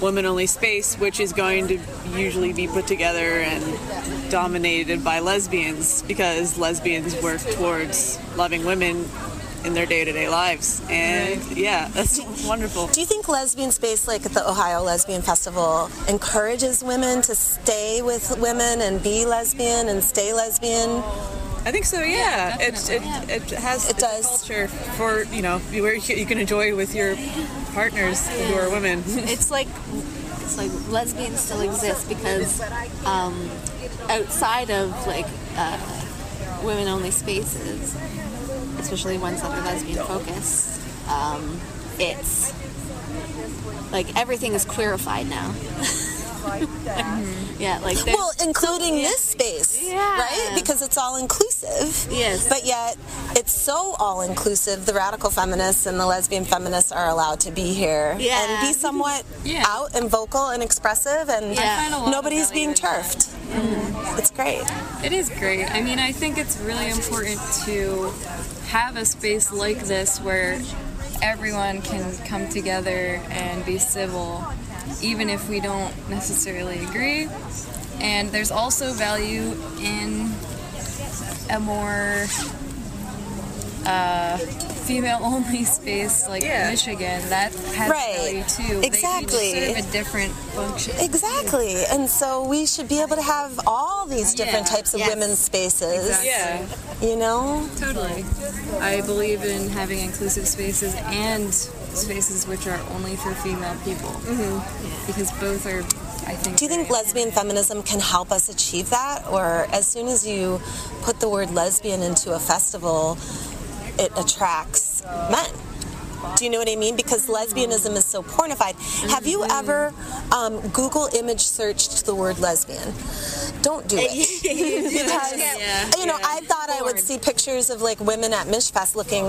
women-only space, which is going to usually be put together and dominated by lesbians because lesbians work towards loving women in their day-to-day lives. And yeah, that's wonderful. Do you think lesbian space, like at the Ohio Lesbian Festival, encourages women to stay with women and be lesbian and stay lesbian? I think so. Yeah, it's it, it has it does culture for you know where you can enjoy with your partners who are women. it's like it's like lesbians still exist because um, outside of like uh, women only spaces, especially ones that are lesbian focused, um, it's like everything is queerified now. Mm-hmm. yeah, like Well, including this space, Yeah. right? Because it's all inclusive. Yes. But yet, it's so all inclusive. The radical feminists and the lesbian feminists are allowed to be here Yeah. and be somewhat out and vocal and expressive, and I find a lot of nobody's being in that. turfed. Mm-hmm. It's great. It is great. I mean, I think it's really important to have a space like this where everyone can come together and be civil, even if we don't necessarily agree. And there's also value in a more uh, female-only space like Michigan. That has Right. value too. Exactly, They serve a different function. Exactly. And so we should be able to have all these different Yeah. types of Yes. women's spaces. Exactly. You know? Totally. I believe in having inclusive spaces and spaces which are only for female people. Mm-hmm. Because both are, I think. Do you think lesbian feminism can help us achieve that? Or as soon as you put the word lesbian into a festival, it attracts men? Do you know what I mean? Because lesbianism is so pornified. Have you ever um, Google image searched the word lesbian? Don't do it. because, Yeah. you know, I thought I would see pictures of like women at Michfest looking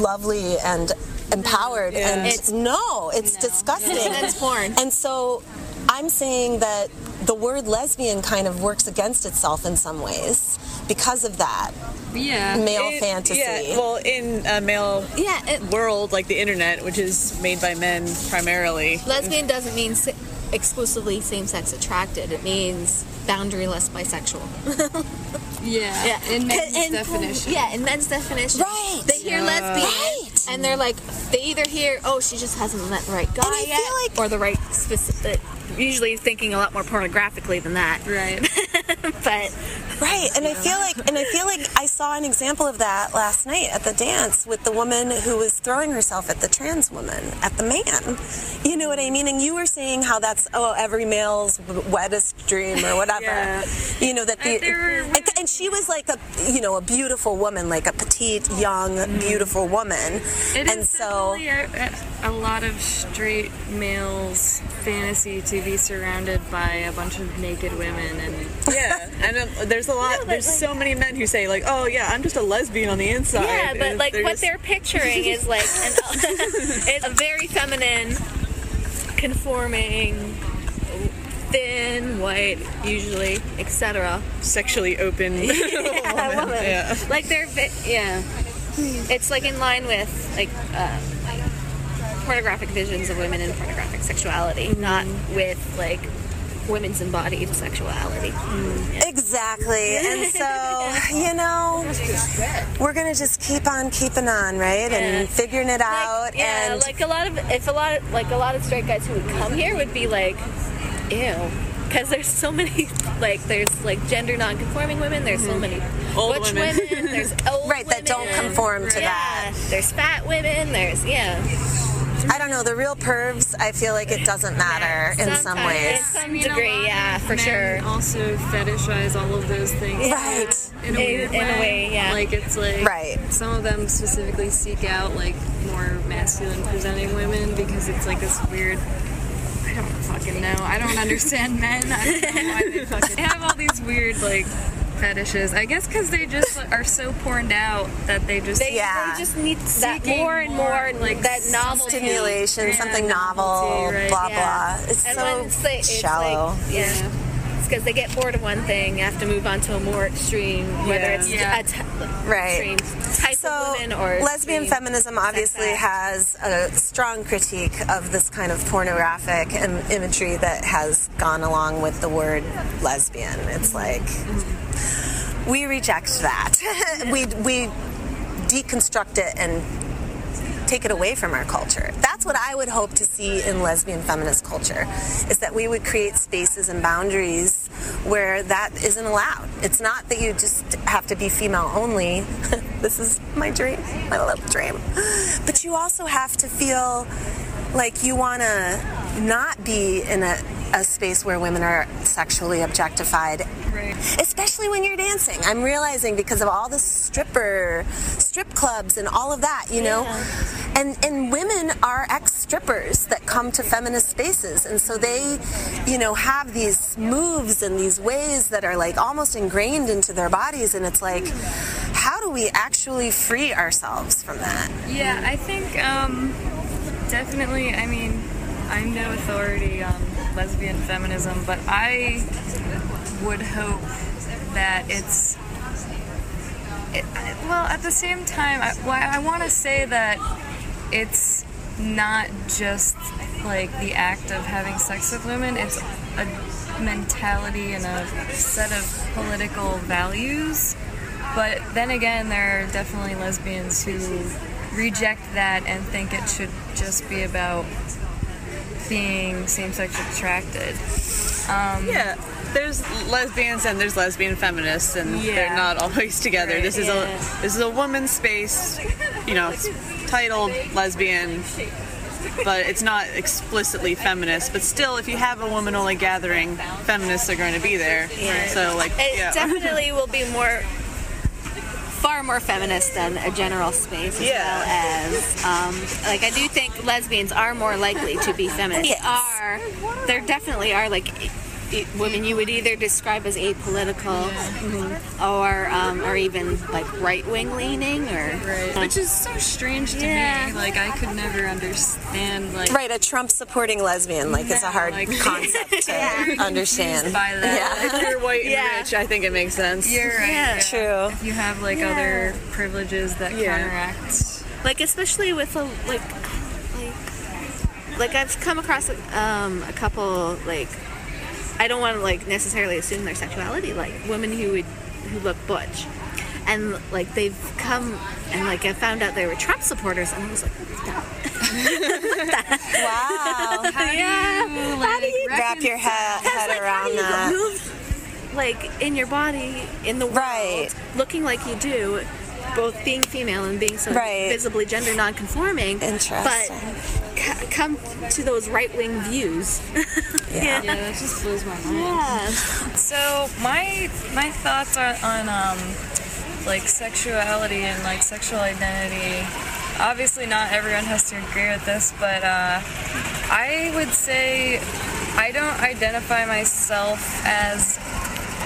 lovely and empowered, Yeah. and It's- no, it's disgusting. It's porn. And so I'm saying that the word lesbian kind of works against itself in some ways because of that. Yeah. Male It- fantasy. Yeah, well, in a male yeah, world like the internet, which is made by men primarily. Lesbian doesn't mean sa- exclusively same-sex attracted. It means boundaryless bisexual. Yeah. yeah. In men's And- definition. Yeah, in men's definition. Right. They hear Yeah. lesbian, Right. and they're like, they either hear, oh, she just hasn't met the right guy yet, like- or the right specific. Usually thinking a lot more pornographically than that. Right. but Right, and I feel like, and I feel like I saw an example of that last night at the dance with the woman who was throwing herself at the trans woman, at the man. You know what I mean? And you were saying how that's oh every male's wettest dream or whatever. Yeah. You know that the And and, and she was like a you know a beautiful woman, like a petite, young, mm-hmm. beautiful woman, It and is so. a, a lot of straight males' fantasy to be surrounded by a bunch of naked women and Yeah, and um, there's a lot. there's so many men who say like, "Oh yeah, I'm just a lesbian on the inside." Yeah, but like what just- they're picturing is like an, it's a very feminine, conforming, thin, white, usually, etc. sexually open. Yeah, woman. Yeah. Like they're yeah. It's like in line with like uh, pornographic visions of women and pornographic sexuality, not with like women's embodied sexuality. Mm, yeah. Exactly. And so, you know, we're going to just keep on keeping on, right? Yeah. And figuring it out. Yeah, and like a lot of if a lot of like a lot of straight guys who would come here would be like, ew, because there's so many like there's like gender non-conforming women. There's so mm-hmm. many Old butch women. women. There's old Right, that don't conform to yeah, that. There's fat women. There's yeah. I don't know, the real pervs, I feel like it doesn't matter in some ways. To some I mean, a degree, lot of yeah, for men sure. Also fetishize all of those things. Right. In a In- weird in a way, yeah. Like it's like Right. some of them specifically seek out like more masculine presenting women because it's like this weird. I don't fucking know. I don't understand men. I don't know why they fucking. They have all these weird like fetishes. I guess because they just are so porned out that they just They, Yeah. they just need that more and more, more, like, that novel Stimulation, Yeah, something novelty, novel, right, blah, yeah. blah. It's and so when it's like, it's shallow. Like, yeah. It's because they get bored of one thing, have to move on to a more extreme, whether Yeah. it's Yeah. a t- Right. extreme type So, of women or lesbian feminism obviously has a strong critique of this kind of pornographic Im- imagery that has gone along with the word lesbian. It's like mm-hmm. We reject that. we we deconstruct it and take it away from our culture. That's what I would hope to see in lesbian feminist culture is that we would create spaces and boundaries where that isn't allowed. It's not that you just have to be female only. this is my dream, my little dream. But you also have to feel like you want to not be in a, a space where women are sexually objectified Right. especially when you're dancing. I'm realizing because of all the stripper strip clubs and all of that, you know. And and women are ex strippers that come to feminist spaces and so they, you know, have these moves and these ways that are like almost ingrained into their bodies and it's like how do we actually free ourselves from that? Yeah, I think um, definitely. I mean, I'm no authority on lesbian feminism, but I would hope that it's. It, well, at the same time, I, well, I want to say that it's not just like the act of having sex with women, it's a mentality and a set of political values. But then again, there are definitely lesbians who reject that and think it should just be about being same-sex attracted. Um, yeah, there's lesbians and there's lesbian feminists, and Yeah. they're not always together. Right. This is Yeah. a this is a woman's space, you know, it's titled lesbian, but it's not explicitly feminist. But still, if you have a woman-only gathering, feminists are going to be there. Yeah. So like, It yeah. definitely will be more, far more feminist than a general space, as Yeah. well as, um, like, I do think lesbians are more likely to be feminist. Yes. Are there definitely are like women you would either describe as apolitical, or um, or even like right wing leaning, or Right. Which is so strange to Yeah. me. Like I could never understand like Right, a Trump supporting lesbian, like, it's a hard like- concept to understand. By that. Yeah. if you're white and Yeah. rich, I think it makes sense. You're right. Yeah. True. If you have like Yeah. other privileges that Yeah. counteract. like especially with a like like like I've come across um, a couple like I don't want to like necessarily assume their sexuality like women who would who look butch and like they've come and like I found out they were Trump supporters and I was like Wow. yeah how do you Wrap your head, head like, how do around you that. move like in your body in the world Right. looking like you do both being female and being so Right. visibly gender non-conforming Interesting. but c- come to those right-wing views Yeah. Yeah, that just blows my mind. yeah. So my my thoughts are on um, like sexuality and like sexual identity. Obviously, not everyone has to agree with this, but uh, I would say I don't identify myself as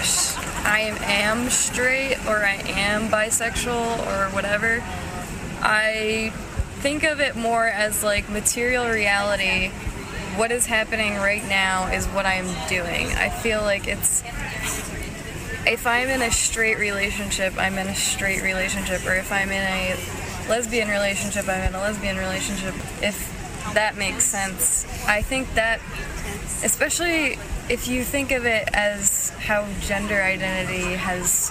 sh- I am straight or I am bisexual or whatever. I think of it more as like material reality. What is happening right now is what I'm doing. I feel like it's if I'm in a straight relationship, I'm in a straight relationship, or if I'm in a lesbian relationship, I'm in a lesbian relationship. If that makes sense, I think that, especially if you think of it as how gender identity has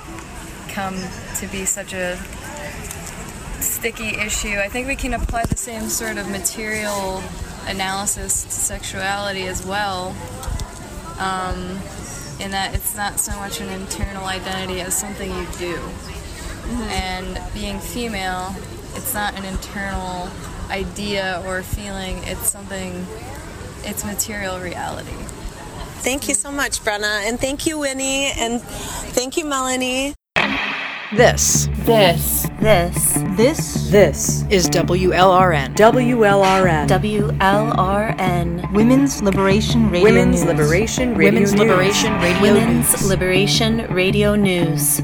come to be such a sticky issue, I think we can apply the same sort of material analysis to sexuality as well. Um, in that it's not so much an internal identity as something you do. And being female, it's not an internal idea or feeling, it's something, it's material reality. Thank you so much, Brenna. And thank you, Winnie. And thank you, Melanie. This. This. This. This This is WLRN. WLRN. WLRN. Women's Liberation Radio Women's News. Liberation Radio Women's News. Liberation Radio Women's News. Liberation Radio News.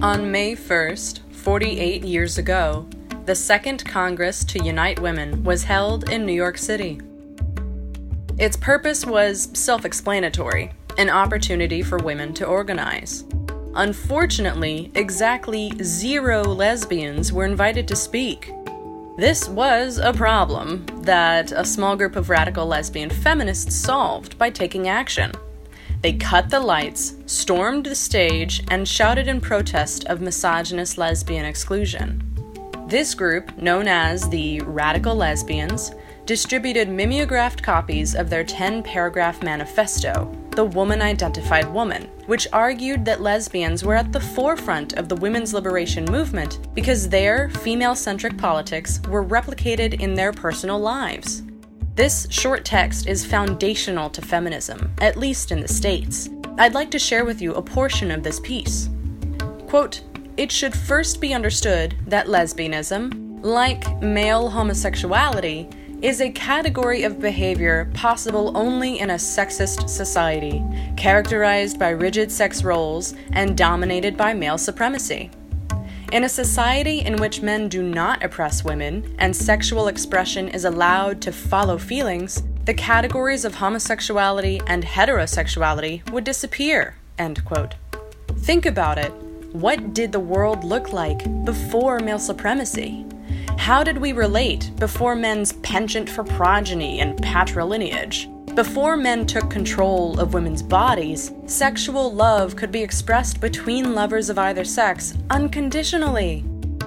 On May 1st, 48 years ago, the Second Congress to Unite Women was held in New York City. Its purpose was self explanatory an opportunity for women to organize. Unfortunately, exactly zero lesbians were invited to speak. This was a problem that a small group of radical lesbian feminists solved by taking action. They cut the lights, stormed the stage, and shouted in protest of misogynist lesbian exclusion. This group, known as the Radical Lesbians, distributed mimeographed copies of their 10 paragraph manifesto, The Woman Identified Woman, which argued that lesbians were at the forefront of the women's liberation movement because their female centric politics were replicated in their personal lives. This short text is foundational to feminism, at least in the States. I'd like to share with you a portion of this piece. Quote, it should first be understood that lesbianism, like male homosexuality, is a category of behavior possible only in a sexist society, characterized by rigid sex roles and dominated by male supremacy. In a society in which men do not oppress women and sexual expression is allowed to follow feelings, the categories of homosexuality and heterosexuality would disappear. End quote. Think about it. What did the world look like before male supremacy? How did we relate before men's penchant for progeny and patrilineage? Before men took control of women's bodies, sexual love could be expressed between lovers of either sex unconditionally.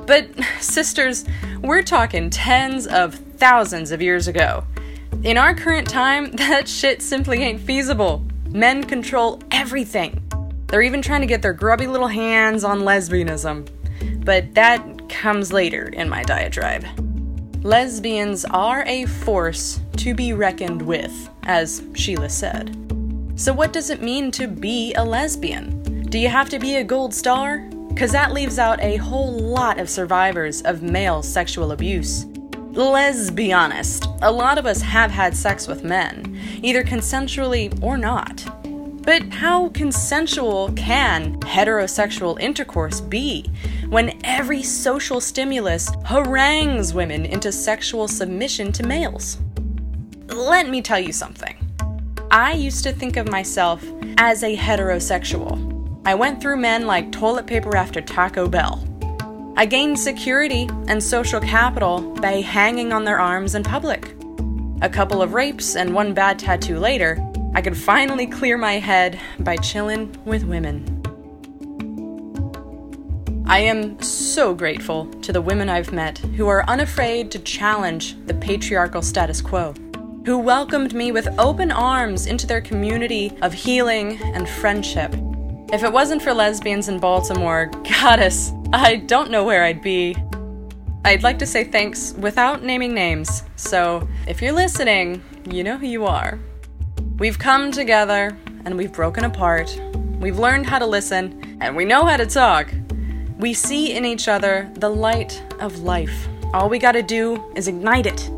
But, sisters, we're talking tens of thousands of years ago. In our current time, that shit simply ain't feasible. Men control everything. They're even trying to get their grubby little hands on lesbianism. But that comes later in my diatribe. Lesbians are a force to be reckoned with, as Sheila said. So, what does it mean to be a lesbian? Do you have to be a gold star? Because that leaves out a whole lot of survivors of male sexual abuse. Let's be honest, a lot of us have had sex with men, either consensually or not. But how consensual can heterosexual intercourse be when every social stimulus harangues women into sexual submission to males? Let me tell you something. I used to think of myself as a heterosexual. I went through men like toilet paper after Taco Bell. I gained security and social capital by hanging on their arms in public. A couple of rapes and one bad tattoo later, I could finally clear my head by chillin' with women. I am so grateful to the women I've met who are unafraid to challenge the patriarchal status quo, who welcomed me with open arms into their community of healing and friendship. If it wasn't for lesbians in Baltimore, goddess, I don't know where I'd be. I'd like to say thanks without naming names, so if you're listening, you know who you are. We've come together and we've broken apart. We've learned how to listen and we know how to talk. We see in each other the light of life. All we gotta do is ignite it.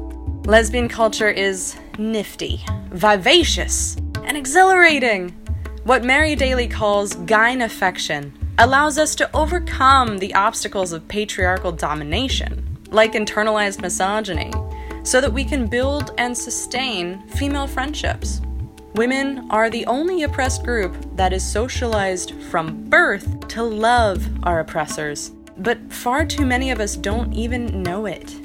Lesbian culture is nifty, vivacious, and exhilarating. What Mary Daly calls gyne affection allows us to overcome the obstacles of patriarchal domination, like internalized misogyny, so that we can build and sustain female friendships. Women are the only oppressed group that is socialized from birth to love our oppressors, but far too many of us don't even know it.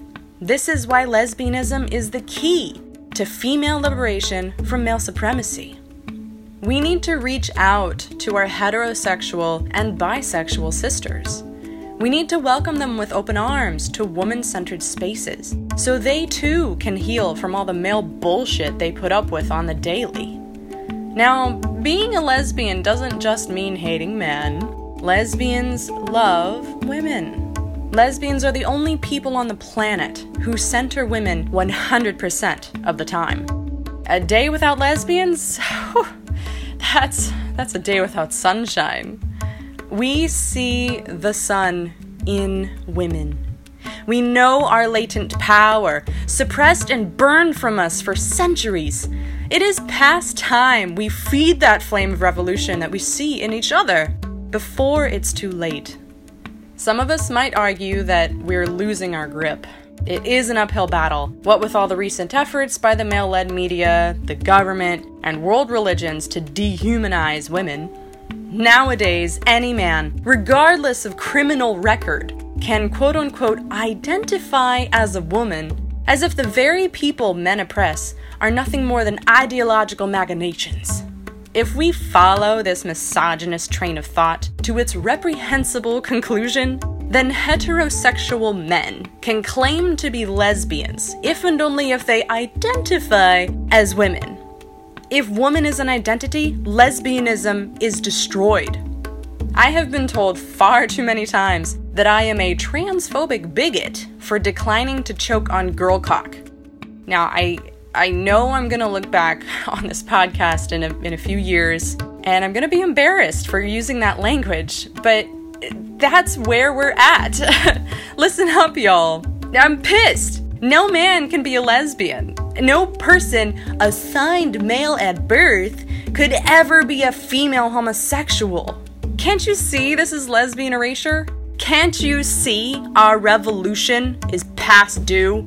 This is why lesbianism is the key to female liberation from male supremacy. We need to reach out to our heterosexual and bisexual sisters. We need to welcome them with open arms to woman centered spaces so they too can heal from all the male bullshit they put up with on the daily. Now, being a lesbian doesn't just mean hating men. Lesbians love women. Lesbians are the only people on the planet who center women 100% of the time. A day without lesbians? that's that's a day without sunshine. We see the sun in women. We know our latent power, suppressed and burned from us for centuries. It is past time we feed that flame of revolution that we see in each other before it's too late. Some of us might argue that we're losing our grip. It is an uphill battle, what with all the recent efforts by the male led media, the government, and world religions to dehumanize women. Nowadays, any man, regardless of criminal record, can quote unquote identify as a woman as if the very people men oppress are nothing more than ideological machinations. If we follow this misogynist train of thought to its reprehensible conclusion, then heterosexual men can claim to be lesbians if and only if they identify as women. If woman is an identity, lesbianism is destroyed. I have been told far too many times that I am a transphobic bigot for declining to choke on girl cock. Now, I I know I'm gonna look back on this podcast in a, in a few years and I'm gonna be embarrassed for using that language, but that's where we're at. Listen up, y'all. I'm pissed. No man can be a lesbian. No person assigned male at birth could ever be a female homosexual. Can't you see this is lesbian erasure? Can't you see our revolution is past due?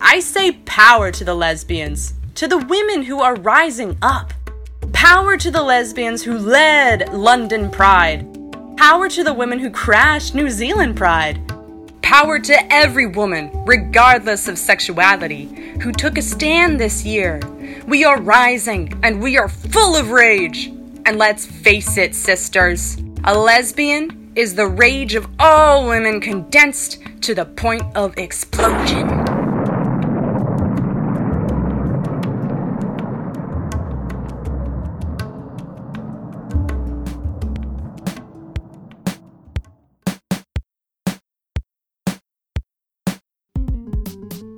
I say power to the lesbians, to the women who are rising up. Power to the lesbians who led London Pride. Power to the women who crashed New Zealand Pride. Power to every woman, regardless of sexuality, who took a stand this year. We are rising and we are full of rage. And let's face it, sisters, a lesbian is the rage of all women condensed to the point of explosion.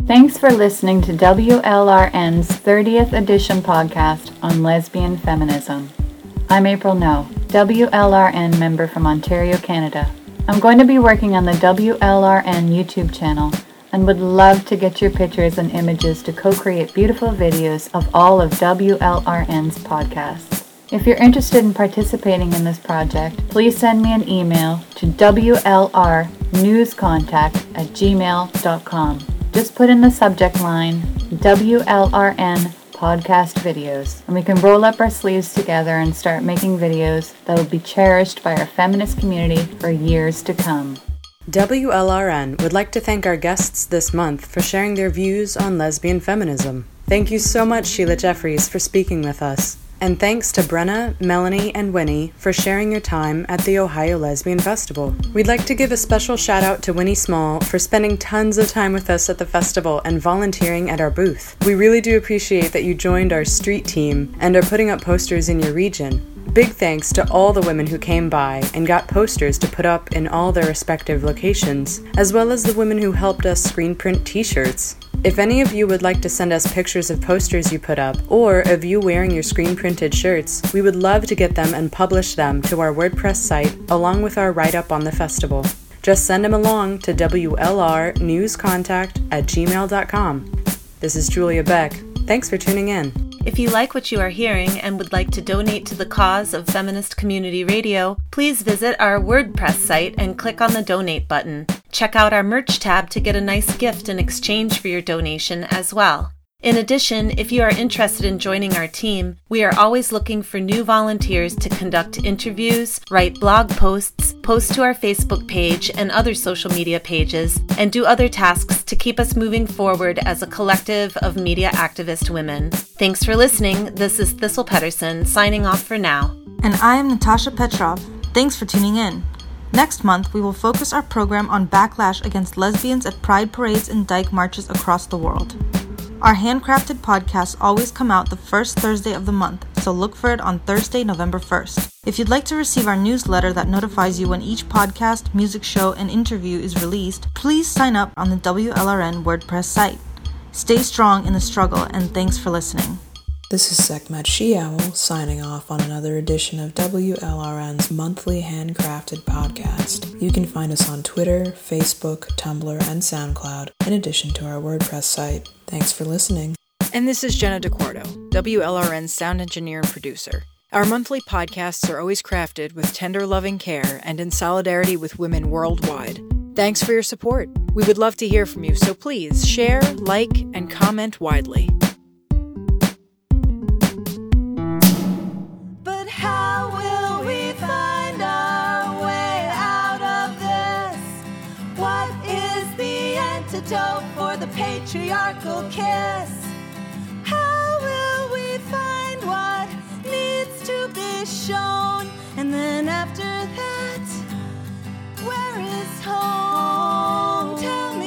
Thanks for listening to WLRN's 30th edition podcast on lesbian feminism. I'm April No, WLRN member from Ontario, Canada. I'm going to be working on the WLRN YouTube channel and would love to get your pictures and images to co create beautiful videos of all of WLRN's podcasts. If you're interested in participating in this project, please send me an email to WLRnewscontact at gmail.com. Just put in the subject line WLRN podcast videos, and we can roll up our sleeves together and start making videos that will be cherished by our feminist community for years to come. WLRN would like to thank our guests this month for sharing their views on lesbian feminism. Thank you so much, Sheila Jeffreys, for speaking with us. And thanks to Brenna, Melanie, and Winnie for sharing your time at the Ohio Lesbian Festival. We'd like to give a special shout out to Winnie Small for spending tons of time with us at the festival and volunteering at our booth. We really do appreciate that you joined our street team and are putting up posters in your region. Big thanks to all the women who came by and got posters to put up in all their respective locations, as well as the women who helped us screen print t shirts. If any of you would like to send us pictures of posters you put up, or of you wearing your screen printed shirts, we would love to get them and publish them to our WordPress site along with our write up on the festival. Just send them along to WLRnewscontact at gmail.com. This is Julia Beck. Thanks for tuning in. If you like what you are hearing and would like to donate to the cause of Feminist Community Radio, please visit our WordPress site and click on the donate button. Check out our merch tab to get a nice gift in exchange for your donation as well. In addition, if you are interested in joining our team, we are always looking for new volunteers to conduct interviews, write blog posts, post to our Facebook page and other social media pages, and do other tasks to keep us moving forward as a collective of media activist women. Thanks for listening. This is Thistle Pettersen signing off for now. And I am Natasha Petrov. Thanks for tuning in. Next month, we will focus our program on backlash against lesbians at pride parades and dyke marches across the world. Our handcrafted podcasts always come out the first Thursday of the month, so look for it on Thursday, November 1st. If you'd like to receive our newsletter that notifies you when each podcast, music show, and interview is released, please sign up on the WLRN WordPress site. Stay strong in the struggle, and thanks for listening. This is Sekhmet She-Owl signing off on another edition of WLRN's monthly handcrafted podcast. You can find us on Twitter, Facebook, Tumblr, and SoundCloud, in addition to our WordPress site. Thanks for listening. And this is Jenna DeCordo, WLRN's sound engineer and producer. Our monthly podcasts are always crafted with tender, loving care and in solidarity with women worldwide. Thanks for your support. We would love to hear from you, so please share, like, and comment widely. sparkle kiss. How will we find what needs to be shown? And then after that, where is home? Tell me.